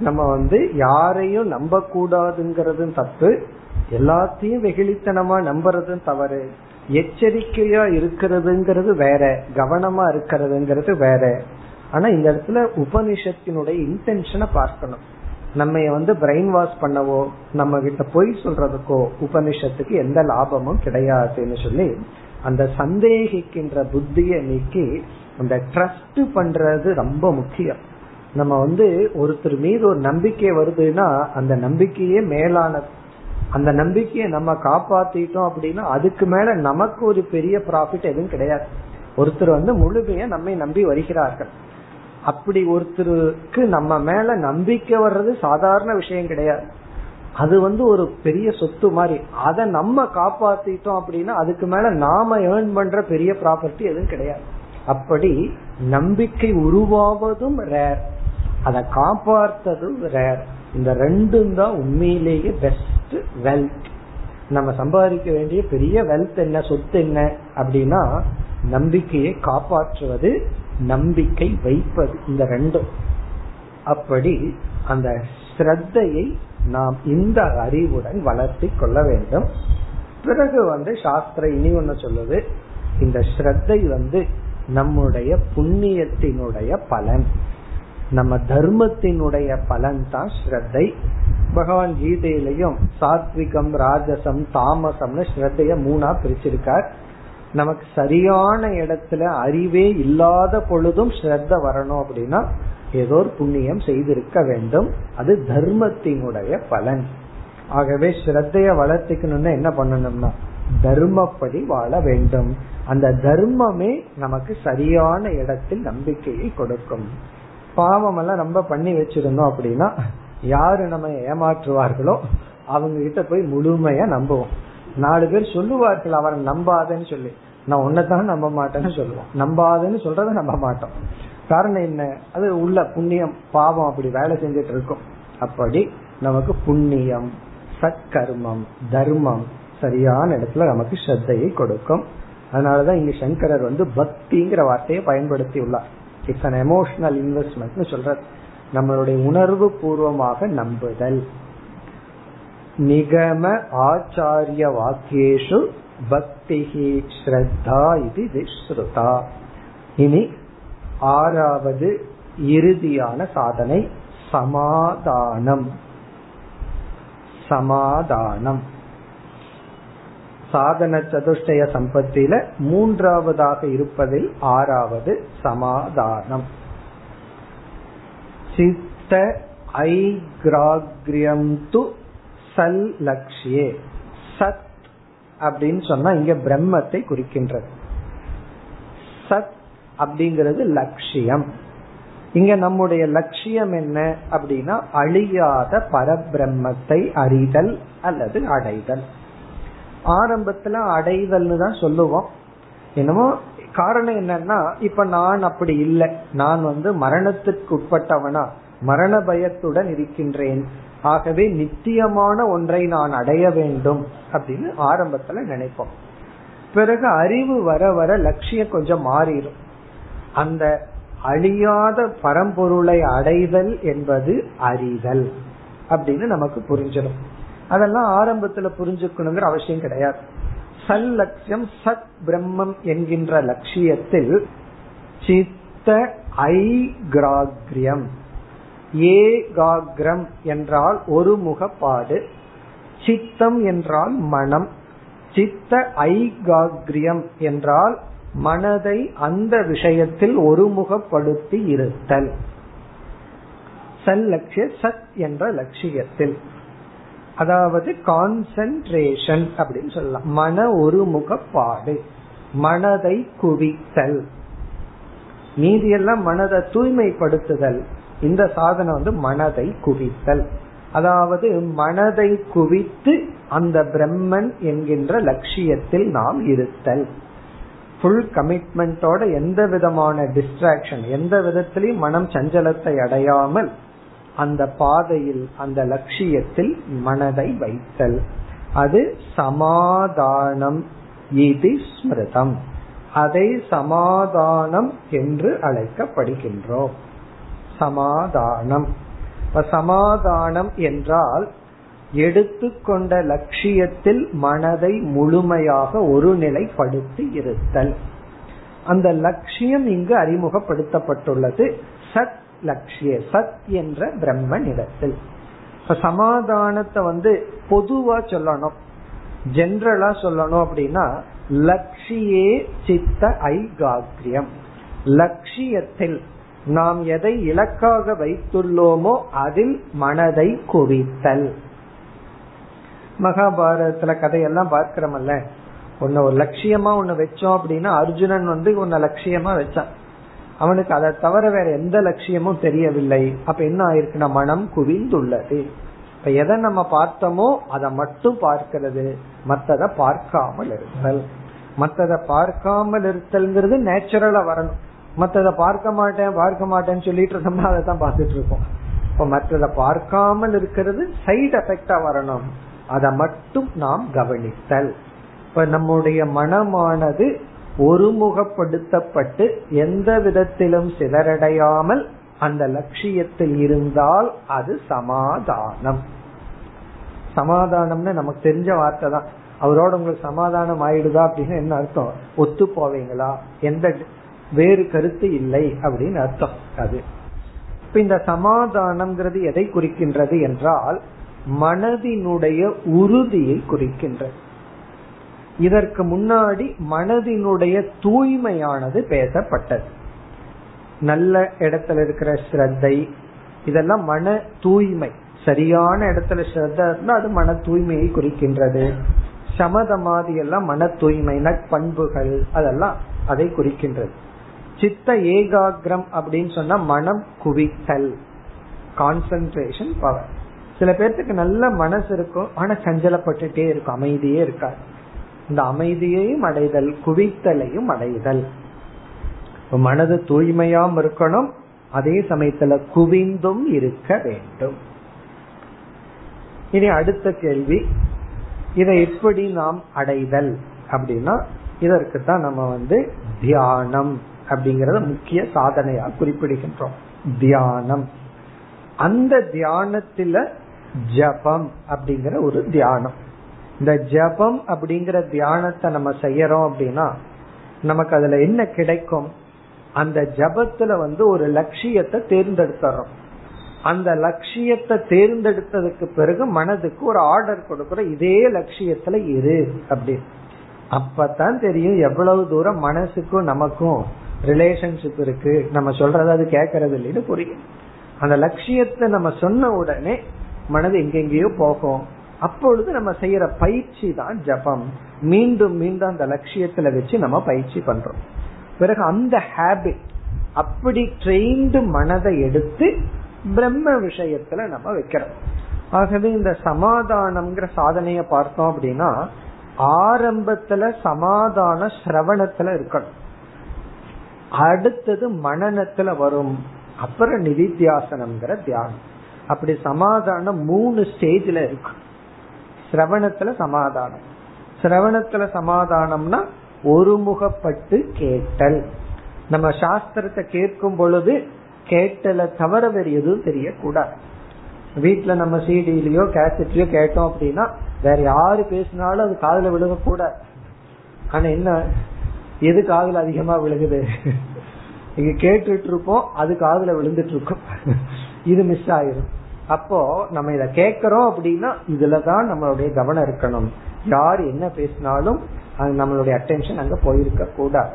நம்ம வந்து யாரையும் நம்ப கூடாதுங்கிறதும் தப்பு. எல்லாத்தையும் வெகுளித்தனமா நம்புறதும் தவறு. எச்சரிக்கையா இருக்கிறதுங்கிறது வேற கவனமா இருக்கிறதுங்கிறது வேற. ஆனா இந்த இடத்துல உபனிஷத்தினுடைய இன்டென்ஷனை பார்க்கணும். நம்ம வந்து பிரெயின் வாஷ் பண்ணவோ நம்ம கிட்ட பொய் சொல்றதுக்கோ உபனிஷத்துக்கு எந்த லாபமும் கிடையாதுன்னு சொல்லி அந்த சந்தேகிக்கின்ற புத்தியை நீக்கி அந்த ட்ரஸ்ட் பண்றது ரொம்ப முக்கியம். நம்ம வந்து ஒருத்தர் மீது ஒரு நம்பிக்கை வருதுன்னா அந்த நம்பிக்கையே மேலான அந்த நம்பிக்கையை நம்ம காப்பாத்திட்டோம் அப்படின்னா அதுக்கு மேல நமக்கு ஒரு பெரிய ப்ராஃபிட் எதுவும் கிடையாது. ஒருத்தர் வந்து முழுமைய நம்மை நம்பி வருகிறார்கள். அப்படி ஒருத்தருக்கு நம்ம மேல நம்பிக்கை வர்றது சாதாரண விஷயம் கிடையாது. அது வந்து ஒரு பெரிய சொத்து மாதிரி. அதை நம்ம காப்பாத்திட்டோம் அப்படின்னா அதுக்கு மேல நாம ஏர்ன் பண்ற பெரிய ப்ராப்பர்ட்டி எதுவும் கிடையாது. அப்படி நம்பிக்கை உருவாவதும் ரேர் அதை காப்பாற்றுறதும் ரேர் இந்த ரெண்டும் தான் உண்மையிலேயே பெஸ்ட் வெல்த் நம்ம சம்பாதிக்க வேண்டிய பெரிய வெல்த் என்ன சொத்து என்ன அப்படின்னா நம்பிக்கையை காப்பாற்றுவது நம்பிக்கை வைப்பது இந்த ரெண்டும். அப்படி அந்த ஸ்ரத்தையை நாம் இந்த அறிவுடன் வளர்த்தி கொள்ள வேண்டும். பிறகு வந்து சாஸ்திர இனி ஒன்னு சொல்லுது இந்த ஸ்ரத்தை வந்து நம்முடைய புண்ணியத்தினுடைய பலன். நம்ம தர்மத்தினுடைய பலன் தான் ஸ்ரத்தை. பகவான் கீதையிலையும் சாத்விகம் ராஜசம் தாமசம்னு ஸ்ரத்தைய மூணா பிரிச்சிருக்கார். நமக்கு சரியான இடத்துல அறிவே இல்லாத பொழுதும் ஸ்ரத்த வரணும் அப்படின்னா ஏதோ ஒரு புண்ணியம் செய்திருக்க வேண்டும். அது தர்மத்தினுடைய பலன். ஆகவே ஸ்ரத்தைய வளர்த்துக்கணும்னா என்ன பண்ணணும்னா தர்மப்படி வாழ வேண்டும். அந்த தர்மமே நமக்கு சரியான இடத்தில் நம்பிக்கையை கொடுக்கும். பாவம் எல்லாம் ரொம்ப பண்ணி வச்சிருந்தோம் அப்படின்னா யாரு நம்ம ஏமாற்றுவார்களோ அவங்க கிட்ட போய் முழுமையா நம்புவோம். நாலு பேர் சொல்லுவார்கள் அவரை நம்பாதன்னு சொல்லி. நான் உன்னைத்தான் நம்ப மாட்டேன்னு சொல்லுவோம். நம்பாதன்னு சொல்றத நம்ப மாட்டோம். காரணம் என்ன? அது உள்ள புண்ணியம் பாவம் அப்படி வேலை செஞ்சுட்டு இருக்கும். அப்படி நமக்கு புண்ணியம் சத்கர்மம் தர்மம் சரியான இடத்துல நமக்கு ஸ்ரத்தையை கொடுக்கும். அதனாலதான் இங்க சங்கரர் வந்து பக்திங்கிற வார்த்தையை பயன்படுத்தி உள்ளார் இட்ஸ் அன் எமோஷனல் இன்வெஸ்ட்மெண்ட் சொல்றது நம்மளுடைய உணர்வு பூர்வமாக நம்புதல். நிகம ஆச்சாரிய வாக்கியேஷு பக்திஹி ஸ்ரத்தா இது ஸ்ருதா இனி ஆறாவது இறுதியான சாதனை சமாதானம். சமாதானம். சாதன சதுஷ்டய சம்பத்தில மூன்றாவதாக இருப்பதில் ஆறாவது சமாதானம். சித்த ஐக்ராக்ரியம் து சல் லக்ஷியே. சத் அப்படின்னு சொன்னா இங்க பிரம்மத்தை குறிக்கின்றது. சத் அப்படிங்கிறது லட்சியம். இங்க நம்முடைய லட்சியம் என்ன அப்படின்னா அழியாத பரபிரம்மத்தை அறிதல் அல்லது அடைதல். ஆரம்பத்துல அடைதல்னு தான் சொல்லுவோம். என்னமோ காரணம் என்னன்னா இப்ப நான் அப்படி இல்லை. நான் வந்து மரணத்திற்கு உட்பட்டவனா மரண பயத்துடன் இருக்கின்றேன். ஆகவே நித்தியமான ஒன்றை நான் அடைய வேண்டும் அப்படின்னு ஆரம்பத்துல நினைப்போம். பிறகு அறிவு வர வர லட்சியம் கொஞ்சம் மாறிடும். அந்த அழியாத பரம்பொருளை அடைதல் என்பது அறிதல் அப்படின்னு நமக்கு புரிஞ்சிடும். அதெல்லாம் ஆரம்பத்துல புரிஞ்சுக்கணுங்கிற அவசியம் கிடையாது. சல் லட்சியம் சத் பிரம்மம் என்கின்ற லட்சியத்தில் சித்த ஐ ஏகாகிரம் என்றால் ஒரு முகப்பாடு. சித்தம் என்றால் மனம். சித்த ஐகாகிரியம் என்றால் மனதை அந்த விஷயத்தில் ஒருமுகப்படுத்தி இருத்தல். சல் லட்சிய சத் என்ற லட்சியத்தில். அதாவது கான்சென்ட்ரேஷன் அப்படின்னு சொல்லலாம். மன ஒருமுகப்பாடு. மனதை குவித்தல். மீதியெல்லாம் மனதை தூய்மைப்படுத்துதல். இந்த சாதனை வந்து மனதை குவித்தல். அதாவது மனதை குவித்து அந்த பிரம்மன் என்கின்ற லட்சியத்தில் நாம் இருத்தல். ஃபுல் கமிட்மெண்டோட எந்த விதமான டிஸ்ட்ராக்ஷன் எந்த விதத்திலையும் மனம் சஞ்சலத்தை அடையாமல் அந்த பாதையில் அந்த லட்சியத்தில் மனதை வைத்தல். அது சமாதானம். இது ஸ்மிருதம். அதை சமாதானம் என்று அழைக்கப்படுகின்றோம். சமாதானம். சமாதானம் என்றால் எடுத்துக்கொண்ட லட்சியத்தில் மனதை முழுமையாக ஒருநிலைப்படுத்தி இருத்தல். அந்த லட்சியம் இங்கு அறிமுகப்படுத்தப்பட்டுள்ளது. சத் லட்சிய சத் என்ற பிரம்மன் நிலத்தில் இப்ப சமாதானத்தை வந்து பொதுவா சொல்லணும். ஜென்ரலா சொல்லணும் அப்படின்னா லட்சியே சித்த ஐகாக்கியம் லட்சியத்தில் நாம் எதை இலக்காக வைத்துள்ளோமோ அதில் மனதை குவித்தல் மகாபாரதத்துல கதையெல்லாம் பார்க்கிறோமல்ல. உன்ன ஒரு லட்சியமா ஒண்ணு வச்சோம் அப்படின்னா அர்ஜுனன் வந்து உன்னை லட்சியமா வச்சான். அவனுக்கு அதை தவிர வேற எந்த லட்சியமும் தெரியவில்லை. அப்ப என்ன ஆயிருக்குன்னா மனம் குவிந்துள்ளது. இப்ப எதை நம்ம பார்த்தோமோ அதை மட்டும் பார்க்கிறது. மத்ததை பார்க்காமல் இருத்தல். மத்ததை பார்க்காமல் இருத்தல்ங்கிறது நேச்சுரலா வரணும். மத்ததை பார்க்க மாட்டேன் பார்க்க மாட்டேன்னு சொல்லிட்டு இருந்தோம்னா அதை தான் பார்த்துட்டு இருக்கோம் இப்ப மற்றதை பார்க்காமல் இருக்கிறது சைடு எஃபெக்டா வரணும். அதை மட்டும் நாம் கவனித்தல். இப்ப நம்முடைய மனமானது ஒருமுகப்படுத்தப்பட்டு எந்த விதத்திலும் சிதறடையாமல் அந்த லட்சியத்தில் இருந்தால் அது சமாதானம். சமாதானம்னு நமக்கு தெரிஞ்ச வார்த்தை தான். அவரோட உங்களுக்கு சமாதானம் ஆயிடுதா அப்படின்னு என்ன அர்த்தம்? ஒத்து போவீங்களா? எந்த வேறு கருத்து இல்லை அப்படின்னு அர்த்தம் அது. இப்ப இந்த சமாதானம்ங்கிறது எதை குறிக்கின்றது என்றால் மனதினுடைய உறுதியை குறிக்கின்றது. இதற்கு முன்னாடி மனதினுடைய தூய்மையானது பேசப்பட்டது. நல்ல இடத்துல இருக்கிற ஸ்ரத்தை இதெல்லாம் மன தூய்மை. சரியான இடத்துல ஸ்ரத்தா அது மன தூய்மையை குறிக்கின்றது. சமதமாதி எல்லாம் மன தூய்மை நட்பண்புகள் அதெல்லாம் அதை குறிக்கின்றது. சித்த ஏகாகிரம் அப்படின்னு சொன்னா மனம் குவித்தல் கான்சென்ட்ரேஷன் பவர் சில பேர்த்துக்கு நல்ல மனசு இருக்கும் ஆனா சஞ்சலப்பட்டுட்டே இருக்கும் அமைதியே இருக்காது. இந்த அமைதியையும் அடைதல் குவித்தலையும் அடைதல். மனது தூய்மையாம் இருக்கணும் அதே சமயத்துல குவிந்தும் இருக்க வேண்டும். இனி அடுத்த கேள்வி இதை எப்படி நாம் அடைதல் அப்படின்னா இதற்கு தான் நம்ம வந்து தியானம் அப்படிங்கறத முக்கிய சாதனையா குறிப்பிடுகின்றோம். தியானம். அந்த தியானத்துல ஜபம் அப்படிங்கிற ஒரு தியானம். இந்த ஜபம் அப்படிங்கிற தியானத்தை நம்ம செய்யறோம் அப்படின்னா நமக்கு அதுல என்ன கிடைக்கும்? அந்த ஜபத்துல வந்து ஒரு லட்சியத்தை தேர்ந்தெடுத்துறோம் அந்த லட்சியத்தை தேர்ந்தெடுத்ததுக்கு பிறகு மனதுக்கு ஒரு ஆர்டர் கொடுக்கற இதே லட்சியத்துல இரு அப்படின்னு. அப்பதான் தெரியும் எவ்வளவு தூரம் மனசுக்கும் நமக்கும் ரிலேஷன்ஷிப் இருக்கு. நம்ம சொல்றது அது கேட்கறது இல்லைன்னு புரியும். அந்த லட்சியத்தை நம்ம சொன்ன உடனே மனது எங்கெங்கேயோ போகும். அப்பொழுது நம்ம செய்யற பயிற்சி தான் ஜபம். மீண்டும் மீண்டும் அந்த லட்சியத்துல வச்சு நம்ம பயிற்சி பண்றோம். பிறகு அந்த ஹேபிட் அப்படி ட்ரெயின்டு மனதை எடுத்து பிரம்ம விஷயத்துல நம்ம வைக்கிறோம். ஆகவே இந்த சமாதானம்ங்கிற சாதனைய பார்த்தோம் அப்படின்னா ஆரம்பத்துல சமாதான சிரவணத்துல இருக்கணும். அடுத்தது மனநத்துல வரும். அப்புறம் நிதித்தியாசனம்ங்கிற தியானம். அப்படி சமாதானம் மூணு ஸ்டேஜ்ல இருக்கும் சிரவணத்துல சமாதானம். சிரவணத்துல சமாதானம்னா ஒருமுகப்பட்டு கேட்டல். நம்ம சாஸ்திரத்தை கேட்கும் பொழுது கேட்டல தவிர வேறு எதுவும் தெரியக்கூடாது. வீட்டுல நம்ம சிடிலயோ கேசட்லயோ கேட்டோம் அப்படின்னா வேற யாரு பேசினாலும் அது காதல விழுகக்கூடாது. ஆனா என்ன எது காதுல அதிகமா விழுகுது? இங்க கேட்டுட்டு இருப்போம் அது காதல விழுந்துட்டு இருக்கும். இது மிஸ் ஆயிரும். அப்போ நம்ம இத கேக்குறோம் அப்படின்னா இதுலதான் நம்மளுடைய கவனம் இருக்கணும். யார் என்ன பேசினாலும் நம்மளுடைய அட்டென்ஷன் அங்க போயிருக்க கூடாது.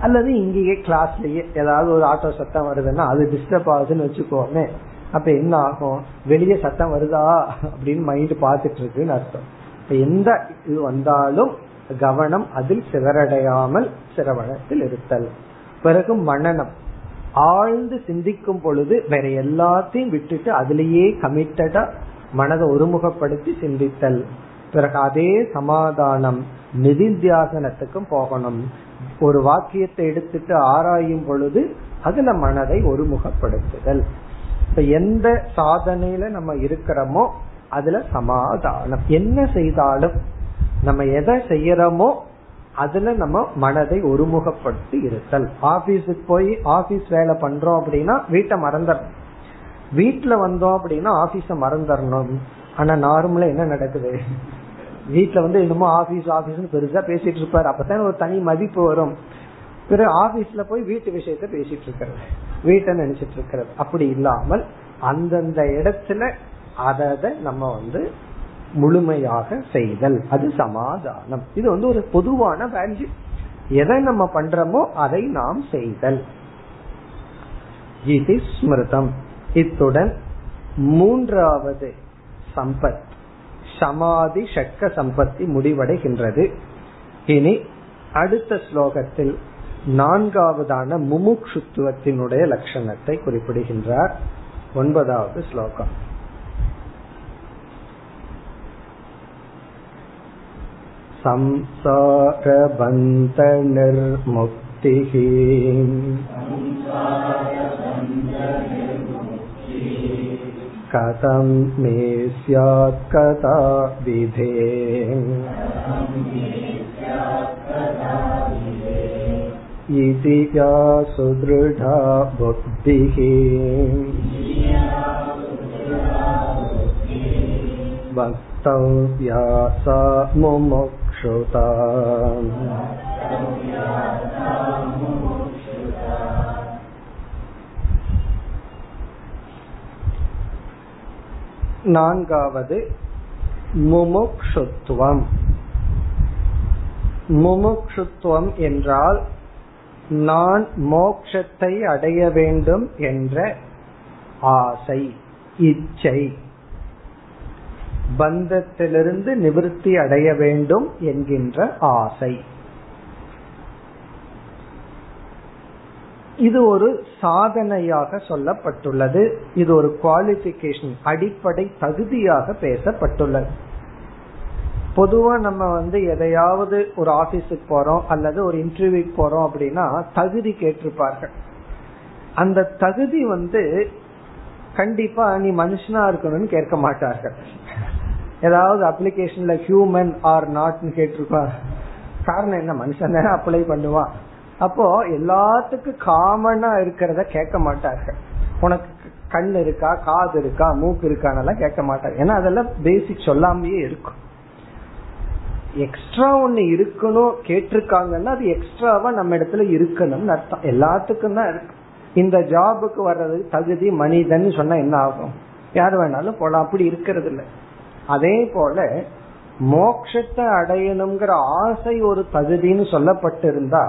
அல்லது இங்கேயே கிளாஸ்லயே ஏதாவது ஒரு ஆட்டோ சத்தம் வருதுன்னா அது டிஸ்டர்ப் ஆகுதுன்னு வச்சுக்கோமே. அப்ப என்ன ஆகும்? வெளியே சத்தம் வருதா? அப்படின்னு மைண்ட் பாத்துட்டு இருக்குன்னு அர்த்தம். இப்ப எந்த இது வந்தாலும் கவனம் அதில் சிதறடையாமல் சிரவணத்தில் இருத்தல். பிறகு மனநம். ஆழ்ந்து சிந்திக்கும் பொழுது வேற எல்லாத்தையும் விட்டுட்டு அதுலேயே கமிட்டடா மனதை ஒருமுகப்படுத்தி சிந்தித்தல். பிறகு அதே சமாதானம் நிதித்தியாசனத்துக்கும் போகணும். ஒரு வாக்கியத்தை எடுத்துட்டு ஆராயும் பொழுது அதுல மனதை ஒருமுகப்படுத்துதல். இப்ப எந்த சாதனையில நம்ம இருக்கிறோமோ அதுல சமாதானம். என்ன செய்தாலும் நம்ம எதை செய்யறோமோ அதுல நம்ம மனதை ஒருமுகப்படுத்தி இருத்தல். ஆபீஸுக்கு போய் ஆபீஸ் வேலை பண்றோம் அப்படின்னா வீட்டை மறந்துடணும். வீட்டுல வந்தோம் அப்படின்னா ஆபீஸ மறந்துடணும். ஆனா நார்மலா என்ன நடக்குது? வீட்டுல வந்து என்னமோ ஆபீஸ் ஆபீஸ்னு பெருசா பேசிட்டு இருப்பாரு. அப்பதான் ஒரு தனி மதிப்பு வரும். பிறகு ஆபீஸ்ல போய் வீட்டு விஷயத்த பேசிட்டு இருக்கிறது. வீட்டை நினைச்சிட்டு இருக்கிறது. அப்படி இல்லாமல் அந்தந்த இடத்துல அதை நம்ம வந்து முழுமையாக செய்தல். அது சமாதானம். இது வந்து ஒரு பொதுவான வேல்யூ எதை நம்ம பண்றோமோ அதை நாம் செய்தல். இது ஸ்மிருதம். இத்துடன் மூன்றாவது சம்பத். சமாதி சக்க சம்பத்தி முடிவடைகின்றது. இனி அடுத்த ஸ்லோகத்தில் நான்காவதான முமுக்ஷுத்துவத்தினுடைய லட்சணத்தை குறிப்பிடுகின்றார். ஒன்பதாவது ஸ்லோகம். संसारबन्धनिर्मुक्तिः कथं मे स्यात् कदा विधे इति या सुदृढा बुद्धिः वक्तव्या सा मुमुक्षुता நான்காவது முமுக்ஷுத்துவம் முமுக்ஷுத்துவம் என்றால் நான் மோக்ஷத்தை அடைய வேண்டும் என்ற ஆசை இச்சை பந்தத்திலிருந்து நிவிருத்தி அடைய வேண்டும் என்கின்ற ஆசை. இது ஒரு சாதனையாக சொல்லப்பட்டுள்ளது. இது ஒரு குவாலிபிகேஷன் அடிப்படை தகுதியாக பேசப்பட்டுள்ளது. பொதுவா நம்ம வந்து எதையாவது ஒரு ஆபீஸுக்கு போறோம் அல்லது ஒரு இன்டர்வியூக்கு போறோம் அப்படின்னா தகுதி கேட்டிருப்பார்கள். அந்த தகுதி வந்து கண்டிப்பா நீ மனுஷனா இருக்கணும்னு கேட்க மாட்டார்கள். ஏதாவது அப்ளிகேஷன்ல ஹியூமன் ஆர் நாட்னு கேட்டிருப்பார். காரணம் என்ன? மனுஷன் தானே அப்ளை பண்ணுவான். அப்போ எல்லாத்துக்கும் காமனா இருக்கிறத கேட்க மாட்டார்கள். உனக்கு கண் இருக்கா காது இருக்கா மூக்கு இருக்கான்னு கேட்க மாட்டாங்க ஏன்னா அதெல்லாம் பேசிக் சொல்லாமயே இருக்கும். எக்ஸ்ட்ரா ஒண்ணு இருக்கணும் கேட்டிருக்காங்கன்னா அது எக்ஸ்ட்ராவா நம்ம இடத்துல இருக்கணும்னு அர்த்தம். எல்லாத்துக்கும் தான் இருக்கு. இந்த ஜாபுக்கு வர்றது தகுதி மனிதன் சொன்னா என்ன ஆகும்? யார் வேணாலும் போலாம். அப்படி இருக்கிறது இல்லை அதே போல மோக்ஷத்தை அடையணுங்கிற ஆசை ஒரு தகுதின்னு சொல்லப்பட்டிருந்தா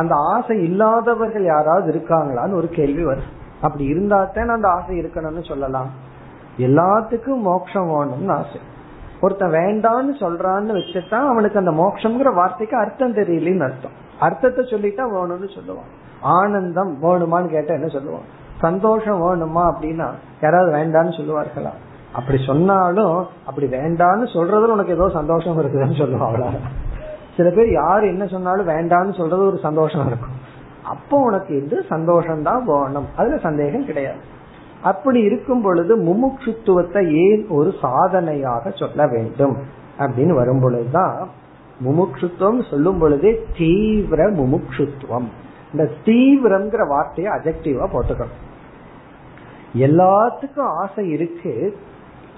அந்த ஆசை இல்லாதவர்கள் யாராவது இருக்காங்களான்னு ஒரு கேள்வி வரும். அப்படி இருந்தா தான் அந்த ஆசை இருக்கணும்னு சொல்லலாம். எல்லாத்துக்கும் மோட்சம் வேணும்னு ஆசை. ஒருத்தன் வேண்டான்னு சொல்றான்னு வச்சுட்டா அவனுக்கு அந்த மோட்சம்ங்கிற வார்த்தைக்கு அர்த்தம் தெரியலன்னு அர்த்தம். அர்த்தத்தை சொல்லிட்டா வேணும்னு சொல்லுவான். ஆனந்தம் வேணுமான்னு கேட்டா என்ன சொல்லுவான்? சந்தோஷம் வேணுமா அப்படின்னா யாராவது வேண்டான்னு சொல்லுவார்களா? அப்படி சொன்னாலும் அப்படி வேண்டான்னு சொல்றதுல உனக்கு ஏதோ சந்தோஷம் இருக்குதுன்னு சொல்லுவாங்களா சில பேர் யாரு என்ன சொன்னாலும் வேண்டாம்னு சொல்றது ஒரு சந்தோஷம் இருக்கும். அப்போ உனக்கு இது சந்தோஷம் தான் வேணும். அதுல சந்தேகம் கிடையாது. அப்படி இருக்கும் பொழுது முமுட்சுத்துவத்தை ஏன் ஒரு சாதனையாக சொல்ல வேண்டும்? அப்படின்னு வரும் பொழுதுதான் முமுட்சுத்துவம் சொல்லும் பொழுதே தீவிர முமுட்சுத்துவம். இந்த தீவிரம்ங்கிற வார்த்தையை அஜெக்டிவா போட்டுக்கணும். எல்லாத்துக்கும் ஆசை இருக்கு.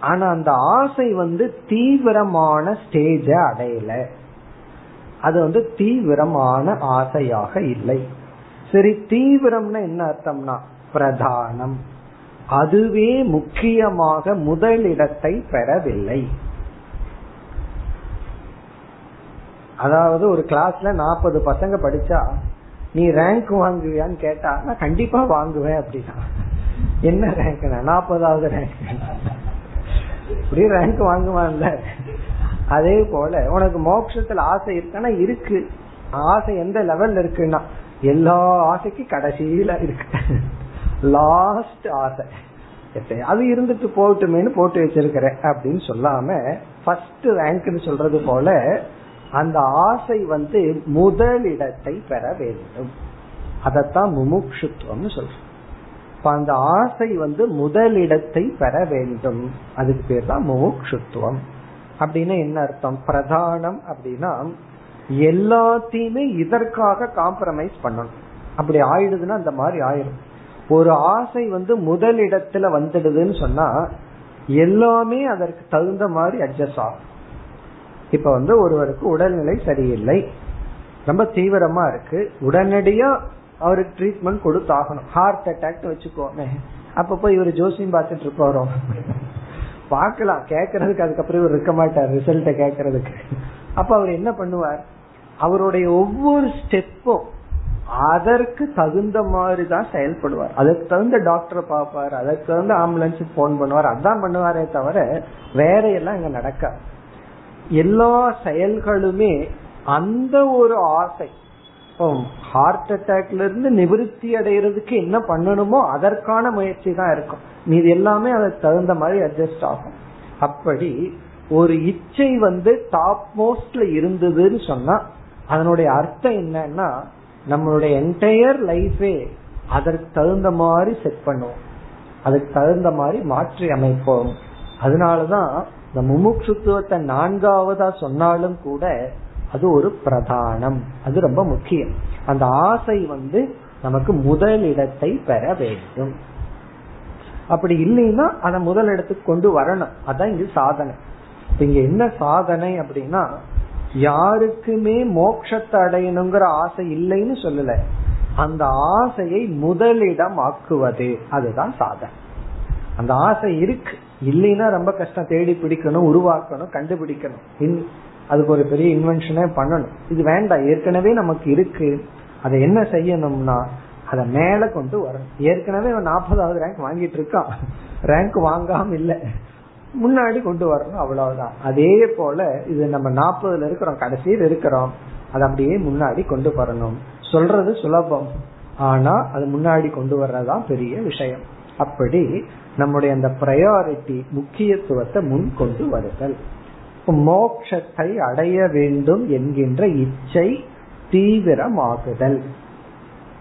ஆனா அந்த ஆசை வந்து தீவிரமான ஸ்டேஜ அடையல. அது வந்து தீவிரமான ஆசையாக இல்லை. சரி தீவிரம்னா என்ன அர்த்தம்னா பிரதானம். அதுவே முக்கியமாக முதலிடத்தை பெறவில்லை. அதாவது ஒரு கிளாஸ்ல நாற்பது பசங்க படிச்சா நீ ரேங்க் வாங்குவியான்னு கேட்டா நான் கண்டிப்பா வாங்குவேன் அப்படின்னா. என்ன ரேங்க் நாற்பதாவது ரேங்க் இப்படி ரேங்க் வாங்குவான்ல அதே போல உனக்கு மோட்சத்துல ஆசை இருக்கானா இருக்கு. ஆசை எந்த லெவல்ல இருக்குன்னா எல்லா ஆசைக்கும் கடைசியில இருக்கு. லாஸ்ட் ஆசை. அது இருந்துட்டு போட்டுமேனு போட்டு வச்சிருக்கிறேன் அப்படின்னு சொல்லாம ஃபர்ஸ்ட் ரேங்க்னு சொல்றது போல அந்த ஆசை வந்து முதலிடத்தை பெற வேண்டும். அதத்தான் முமுட்சுத்துவம்னு சொல்றோம். அந்த ஆசை வந்து முதலிடத்தை பெற வேண்டும். அதுக்கு பேர் தான் முமுட்சுத்துவம் அப்படின்னு என்ன அர்த்தம்? பிரதானம் அப்படின்னா எல்லாத்தையுமே இதற்காக காம்ப்ரமைஸ் பண்ணணும். அப்படி ஆயிடுதுன்னா அந்த மாதிரி ஆயிடும் ஒரு ஆசை வந்து முதலிடத்துல வந்துடுதுன்னு சொன்னா எல்லாமே அதற்கு தகுந்த மாதிரி அட்ஜஸ்ட் ஆகும். இப்ப வந்து ஒருவருக்கு உடல்நிலை சரியில்லை. ரொம்ப தீவிரமா இருக்கு. உடனடியா அவருக்கு ட்ரீட்மெண்ட் கொடுத்தாகணும். ஹார்ட் அட்டாக் வச்சுக்கோமே. அப்ப போய் இவர் ஜோசியம் பார்த்துட்டு இருப்பாரோ? பார்க்கலாம். கேட்கறதுக்கு அதுக்கப்புறம் இவர் இருக்க மாட்டார். ரிசல்ட்டை கேட்கறதுக்கு. அப்ப அவர் என்ன பண்ணுவார்? அவருடைய ஒவ்வொரு ஸ்டெப்பும் அதற்கு தகுந்த மாதிரி தான் செயல்படுவார். அதுக்கு தகுந்த டாக்டரை பார்ப்பார். அதுக்கு தகுந்த ஆம்புலன்ஸ் போன் பண்ணுவார். அதான் பண்ணுவாரே தவிர வேற எல்லாம் இங்க நடக்காது. எல்லா செயல்களுமே அந்த ஒரு ஆசை ஹார்ட் அட்டாக்ல இருந்து நிவிருத்தி அடைகிறதுக்கு என்ன பண்ணணுமோ அதற்கான முயற்சி தான் இருக்கும். மீது எல்லாமே அதுக்கு தகுந்த மாதிரி அட்ஜஸ்ட் ஆகும். அப்படி ஒரு இச்சை வந்து டாப் மோஸ்ட்ல இருந்ததுன்னு சொன்னா அதனுடைய அர்த்தம் என்னன்னா நம்மளுடைய என்டையர் லைஃபே அதற்கு தகுந்த மாதிரி செட் பண்ணுவோம். அதுக்கு தகுந்த மாதிரி மாற்றி அமைப்போம். அதனாலதான் இந்த முமுட்சுத்துவத்தை நான்காவதா சொன்னாலும் கூட அது ஒரு பிரதானம். அது ரொம்ப முக்கியம். அந்த ஆசை வந்து நமக்கு முதலிடத்தை பெற வேண்டும். அப்படி இல்லைன்னா அதை முதலிடத்துக்கு கொண்டு வரணும். அதான் இங்கு சாதனை. இங்க என்ன சாதனை அப்படின்னா யாருக்குமே மோட்சத்தை அடையணுங்கிற ஆசை இல்லைன்னு சொல்லல. அந்த ஆசையை முதலிடம் ஆக்குவது அதுதான் சாதனை. அந்த ஆசை இருக்கு. இல்லைன்னா ரொம்ப கஷ்டம். தேடி பிடிக்கணும் உருவாக்கணும் கண்டுபிடிக்கணும். அதுக்கு ஒரு பெரிய இன்வென்ஷனே பண்ணணும். இது வேண்டாம். ஏற்கனவே நமக்கு இருக்கு. அதை என்ன செய்யணும்னா அதை மேல கொண்டு வரணும். ஏற்கனவே நாற்பதாவது ரேங்க் வாங்கிட்டு இருக்கான் ரேங்க் வாங்காம இல்லை. முன்னாடி கொண்டு வரணும். அவ்வளவுதான். அதே போல இது நம்ம நாற்பதுல இருக்கிறோம். கடைசியில் இருக்கிறோம். அதை அப்படியே முன்னாடி கொண்டு வரணும். சொல்றது சுலபம். ஆனா அது முன்னாடி கொண்டு வர்றதுதான் பெரிய விஷயம். அப்படி நம்முடைய அந்த ப்ரையாரிட்டி முக்கியத்துவத்தை முன் கொண்டு வருதல். மோக்ஷத்தை அடைய வேண்டும் என்கின்ற இச்சை தீவிரமாகுதல்.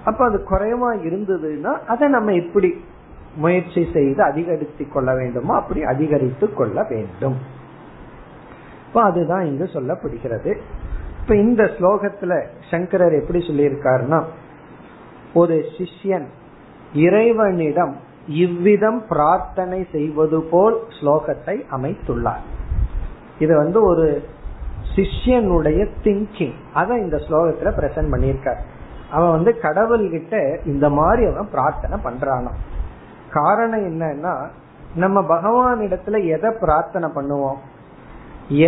அப்ப அது குறைவா இருந்ததுன்னா அதை நம்ம எப்படி முயற்சி செய்து அதிகரித்துக் கொள்ள வேண்டுமோ? அப்படி அதிகரித்து கொள்ள வேண்டும். அதுதான் இங்கு சொல்லப்படுகிறது. இப்ப இந்த ஸ்லோகத்துல சங்கரர் எப்படி சொல்லியிருக்காருன்னா ஒரு சிஷ்யன் இறைவனிடம் இவ்விதம் பிரார்த்தனை செய்வது போல் ஸ்லோகத்தை அமைத்துள்ளார். இது வந்து ஒரு சிஷ்யனுடைய திங்கிங் அதை இந்த ஸ்லோகத்துல பிரசன்ட் பண்ணியிருக்கார். அவன் வந்து கடவுள்கிட்ட இந்த மாதிரி அவன் பிரார்த்தனை பண்றானான் காரணம் என்னன்னா நம்ம பகவான் இடத்துல எதை பிரார்த்தனை பண்ணுவோம்?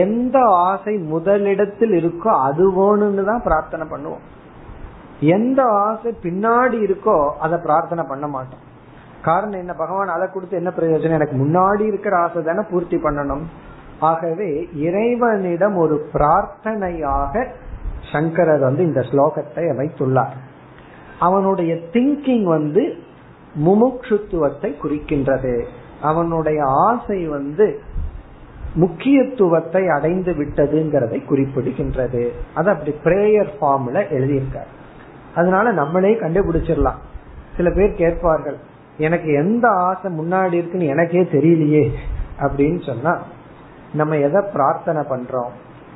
எந்த ஆசை முதலிடத்தில் இருக்கோ அது வேணும்னு தான் பிரார்த்தனை பண்ணுவோம். எந்த ஆசை பின்னாடி இருக்கோ அதை பிரார்த்தனை பண்ண மாட்டோம். காரணம் என்ன? பகவான் அதை கொடுத்து என்ன பிரயோஜனம்? எனக்கு முன்னாடி இருக்கிற ஆசை தானே பூர்த்தி பண்ணணும். ஆகவே இறைவனிடம் ஒரு பிரார்த்தனையாக சங்கரர் வந்து இந்த ஸ்லோகத்தை அமைத்துள்ளார். அவனுடைய திங்கிங் வந்து முமுட்சுத்துவத்தை குறிக்கின்றது. அவனுடைய ஆசை வந்து முக்கியத்துவத்தை அடைந்து விட்டதுங்கிறதை குறிப்பிடுகின்றது. அது அப்படி பிரேயர் ஃபார்ம்ல எழுதியிருக்கார். அதனால நம்மளே கண்டுபிடிச்சிடலாம். சில பேர் கேட்பார்கள் எனக்கு எந்த ஆசை முன்னாடி இருக்குன்னு எனக்கே தெரியலையே அப்படின்னு சொன்னா நம்ம எதை பிரார்த்தனை பண்றோம்?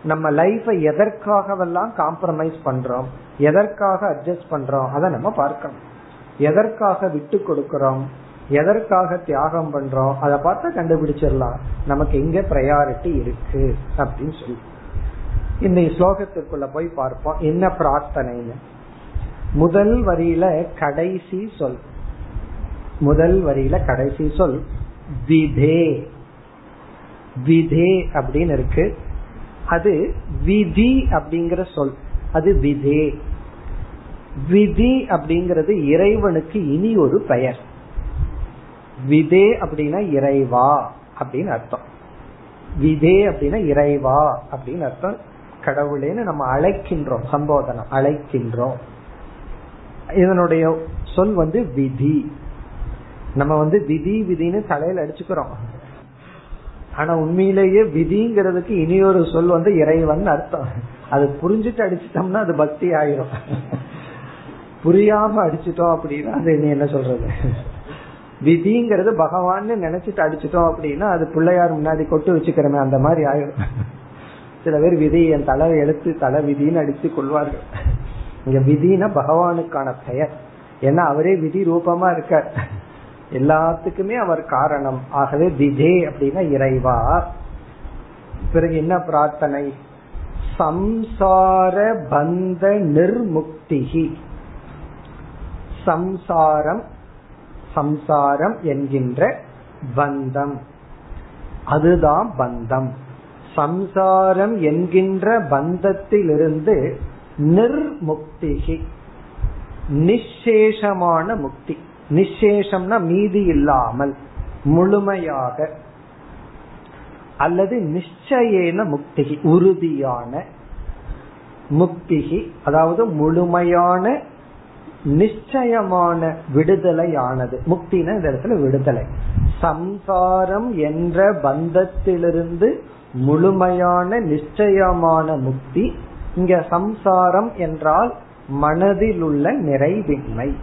நம்ம லைஃபை எதற்காகவெல்லாம் காம்ப்ரமைஸ் பண்றோம்? எதற்காக அட்ஜஸ்ட் பண்றோம்? அதை நம்ம பார்க்கணும். எதற்காக விட்டு கொடுக்கறோம்? எதற்காக தியாகம் பண்றோம்? அதை பார்த்தா கண்டுபிடிச்சிடலாம். நமக்கு எங்க ப்ரையாரிட்டி இருக்கு அப்படின்னு சொல்லி. இந்த ஸ்லோகத்திற்குள்ள போய் பார்ப்போம். என்ன பிரார்த்தனைன்னு? முதல் வரியில கடைசி சொல். முதல் வரியில கடைசி சொல். விதே விதே அப்படின்னு இருக்கு. அது விதி அப்படிங்கிற சொல். அது விதே. விதி அப்படிங்கிறது இறைவனுக்கு இனி ஒரு பெயர். விதே அப்படின்னா இறைவா அப்படின்னு அர்த்தம். விதே அப்படின்னா இறைவா அப்படின்னு அர்த்தம். கடவுளேன்னு நம்ம அழைக்கின்றோம் சம்போதனம் அழைக்கின்றோம். இதனுடைய சொல் வந்து விதி. நம்ம வந்து விதி விதின்னு தலையில அடிச்சுக்கிறோம். ஆனா உண்மையிலேயே விதிங்கிறதுக்கு இனி ஒரு சொல் வந்து இறைவன் அர்த்தம். அது புரிஞ்சுட்டு அடிச்சிட்டோம்னா அது பக்தி ஆயிரும். புரியாம அடிச்சிட்டோம் அப்படின்னா அது என்ன சொல்றது? விதிங்கிறது பகவான் நினைச்சிட்டு அடிச்சிட்டோம் அப்படின்னா அது பிள்ளையார் முன்னாடி கொட்டு வச்சுக்கிறமே அந்த மாதிரி ஆயிரும். சில பேர் விதி என் தலை எடுத்து தலை விதின்னு அடித்து கொள்வார்கள். இங்க விதினா பகவானுக்கான பெயர். ஏன்னா அவரே விதி ரூபமா இருக்கார். எல்லாத்துக்குமே அவர் காரணம். ஆகவே விதே அப்படின்னா இறைவா. பிறகு என்ன பிரார்த்தனை? சம்சார பந்த நிர்முக்திகி சம்சாரம் சம்சாரம் என்கின்ற பந்தம். அதுதான் பந்தம். சம்சாரம் என்கின்ற பந்தத்திலிருந்து நிர்முக்திகி நிசேஷமான முக்தி. நிசேஷம்னா மீதி இல்லாமல் முழுமையாக. அல்லது நிச்சயேன முக்திகி உறுதியான முக்திகி அதாவது முழுமையான நிச்சயமான விடுதலையானது. முக்தின இந்த இடத்துல விடுதலை. சம்சாரம் என்ற பந்தத்திலிருந்து முழுமையான நிச்சயமான முக்தி இங்க சம்சாரம் என்றால் மனதில் உள்ள நிறைவின்மை.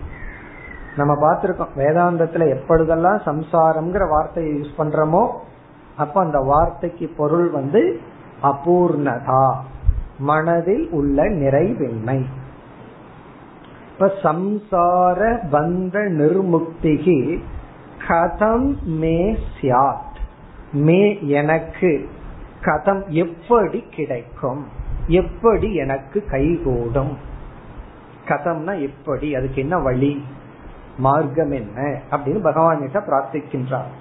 நம்ம பார்த்திருக்கோம். வேதாந்தத்துல எப்பொழுதெல்லாம் சம்சாரம்ங்கிற வார்த்தையை யூஸ் பண்றோமோ அப்ப அந்த வார்த்தைக்கு பொருள் வந்து அபூர்ணதா மனதில் உள்ள நிறைவின்மை. இப்ப சம்சார பந்த நிர்முக்திகி கதம் மே சியாத் மே எனக்கு கதம் எப்படி கிடைக்கும்? எப்படி எனக்கு கைகூடும்? கதம்னா எப்படி அதுக்கு என்ன வழி? மார்க்கம் என்ன அப்படின்னு பகவானிட்ட பிரார்த்திக்கின்றார்.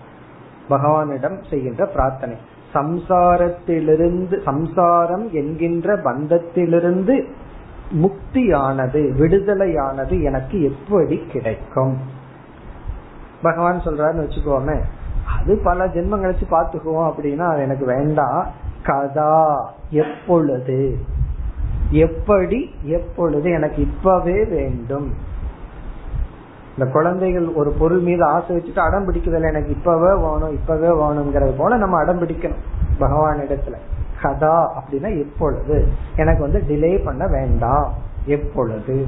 பகவானிடம் செய்கின்ற பிரார்த்தனை. சம்சாரத்திலிருந்து சம்சாரம் என்கின்ற பந்தத்திலிருந்து முக்தியானது விடுதலையானது எனக்கு எப்படி கிடைக்கும்? பகவான் சொல்றாருன்னு வச்சுக்கோமே அது பல ஜென்மம் கழிச்சு பாத்துக்குவோம் அப்படின்னா அது எனக்கு வேண்டாம் கதா எப்பொழுது? எப்படி எப்பொழுது எனக்கு இப்பவே வேண்டும்? இந்த குழந்தைகள் ஒரு பொருள் மீது ஆசை வச்சுட்டு அடம் பிடிக்குதில்ல எனக்கு இப்பவே வேணும் இப்பவே வேணுங்கிறது போல நம்ம அடம் பிடிக்கணும். பகவான் இடத்துல. கதா அப்படின்னா எப்பொழுது? எனக்கு வந்து டிலே பண்ண வேண்டாம். எப்பொழுது?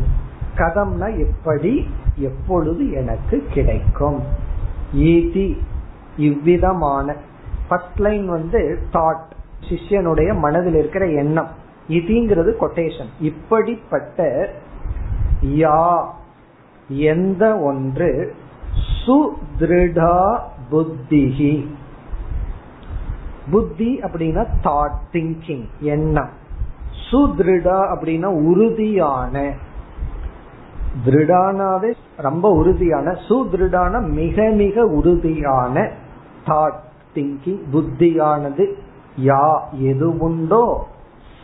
கதம்னா எப்படி? எப்பொழுது எனக்கு கிடைக்கும்? ஈதி இவ்விதமான ஃபர்ஸ்ட் லைன் வந்து தாட் சிஷ்யனுடைய மனதில் இருக்கிற எண்ணம். இதுங்கிறது கொட்டேஷன் இப்படிப்பட்ட யா எந்த ஒன்று சுதிருடா புத்திகி புத்தி அப்படின்னா தாட் திங்கிங் எண்ணம். சுதிருடா அப்படின்னா உறுதியான. திருடானாவே ரொம்ப உறுதியான. சுதிருடான மிக மிக உறுதியான தாட் திங்கிங் புத்தியானது. யா எது உண்டோ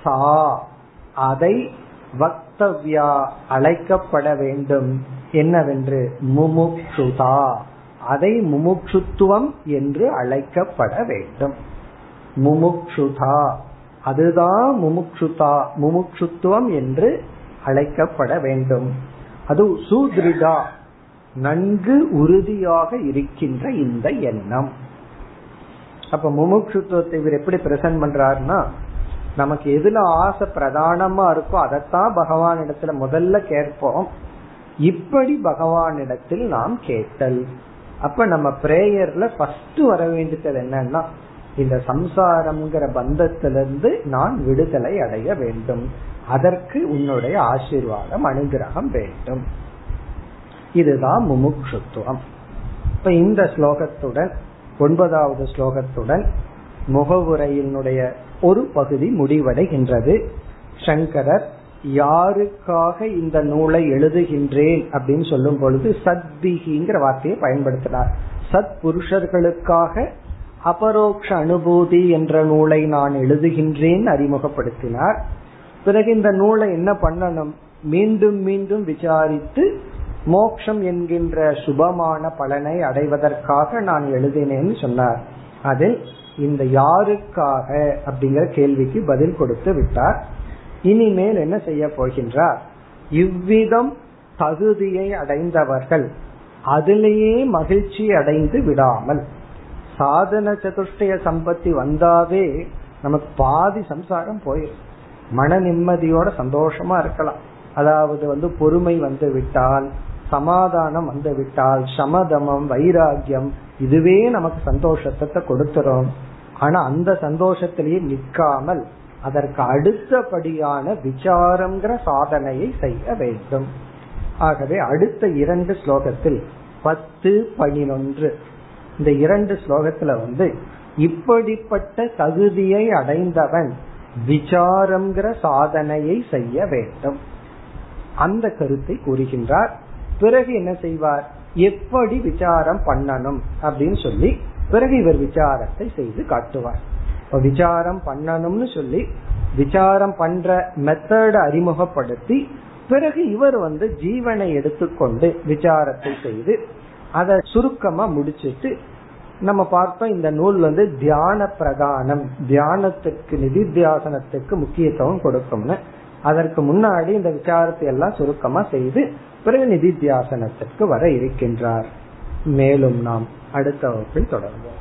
சா. அதை வக்தவ்யா அழைக்கப்பட வேண்டும். என்னவென்று? முமுக்ஷுதா. அதை முமுக்ஷுத்துவம் என்று அழைக்கப்பட வேண்டும். முமுக்ஷுதா. அதுதான் முமுக்ஷுதா. முமுக்ஷுத்துவம் என்று அழைக்கப்பட வேண்டும். அது சூத்ரிதா. நன்கு உறுதியாக இருக்கின்ற இந்த எண்ணம். அப்ப முமுட்சுத்துவத்தை இவர் எப்படி பிரசன்ட் பண்றாருன்னா நமக்கு எதுல ஆசை பிரதானமா இருக்கோ அதைத்தான் பகவான் இடத்துல முதல்ல கேட்போம். இப்படி பகவானிடத்தில் நாம் கேட்டல். அப்ப நம்ம பிரேயர்ல ஃபர்ஸ்ட் வர வேண்டியது என்னன்னா இந்த சம்சாரம்ங்கிற பந்தத்திலிருந்து நான் விடுதலை அடைய வேண்டும். அதற்கு உன்னுடைய ஆசீர்வாதம் அனுகிரகம் வேண்டும். இதுதான் முமுட்சுத்துவம் இப்ப இந்த ஸ்லோகத்துடன் ஒன்பதாவது ஸ்லோகத்துடன் முகவுரையினுடைய ஒரு பகுதி முடிவடைகின்றது. சங்கரர் யாருக்காக இந்த நூலை எழுதுகின்றேன் அப்படின்னு சொல்லும் பொழுது சத்பிகிங்கிற வார்த்தையை பயன்படுத்தினார். சத் புருஷர்களுக்காக அபரோக்ஷ அனுபூதி என்ற நூலை நான் எழுதுகின்றேன் அறிமுகப்படுத்தினார். பிறகு இந்த நூலை என்ன பண்ணணும்? மீண்டும் மீண்டும் விசாரித்து மோக்ஷம் என்கின்ற சுபமான பலனை அடைவதற்காக நான் எழுதினேன்னு சொன்னார். அதில் இந்த யாருக்காக அப்படிங்கிற கேள்விக்கு பதில் கொடுத்து விட்டார். இனிமேல் என்ன செய்ய போகின்றார்? இவ்விதம் தகுதியை அடைந்தவர்கள் அதிலேயே மகிழ்ச்சி அடைந்து விடாமல் சாதன சதுஷ்டய சம்பத்தி வந்தாவே நமக்கு பாதி சம்சாரம் போயிடும் மன நிம்மதியோட சந்தோஷமா இருக்கலாம். அதாவது வந்து பொறுமை வந்து விட்டால் சமாதானம் வந்து விட்டால் சமதமம் வைராகியம் இதுவே நமக்கு சந்தோஷத்தை கொடுத்துரும். ஆனா அந்த சந்தோஷத்திலேயே நிற்காமல் அதற்கு அடுத்தபடியான விசாரம்ங்கிற சாதனையை செய்ய வேண்டும். ஆகவே அடுத்த இரண்டு ஸ்லோகத்தில் பத்து பதினொன்று இந்த இரண்டு ஸ்லோகத்துல வந்து இப்படிப்பட்ட தகுதியை அடைந்தவன் விசாரம்ங்கிற சாதனையை செய்ய வேண்டும். அந்த கருத்தை கூறுகின்றார். பிறகு என்ன செய்வார்? எப்படி விசாரம் பண்ணணும் அப்படின்னு சொல்லி பிறகு இவர் விசாரத்தை செய்து காட்டுவார். இப்ப விசாரம் பண்ணணும்னு சொல்லி விசாரம் பண்ற மெத்தட அறிமுகப்படுத்தி பிறகு இவர் வந்து ஜீவனை எடுத்துக்கொண்டு விசாரத்தை செய்து அதை சுருக்கமா முடிச்சிட்டு நம்ம பார்த்தோம் இந்த நூல் வந்து தியான பிரதானம் தியானத்துக்கு நிதித்தியாசனத்துக்கு முக்கியத்துவம் கொடுக்கும்னு. அதற்கு முன்னாடி இந்த விசாரத்தை எல்லாம் சுருக்கமா செய்து பிறகு நிதித்தியாசனத்திற்கு வர இருக்கின்றார். மேலும் நாம் அடுத்த வகுப்பில் தொடர்வோம்.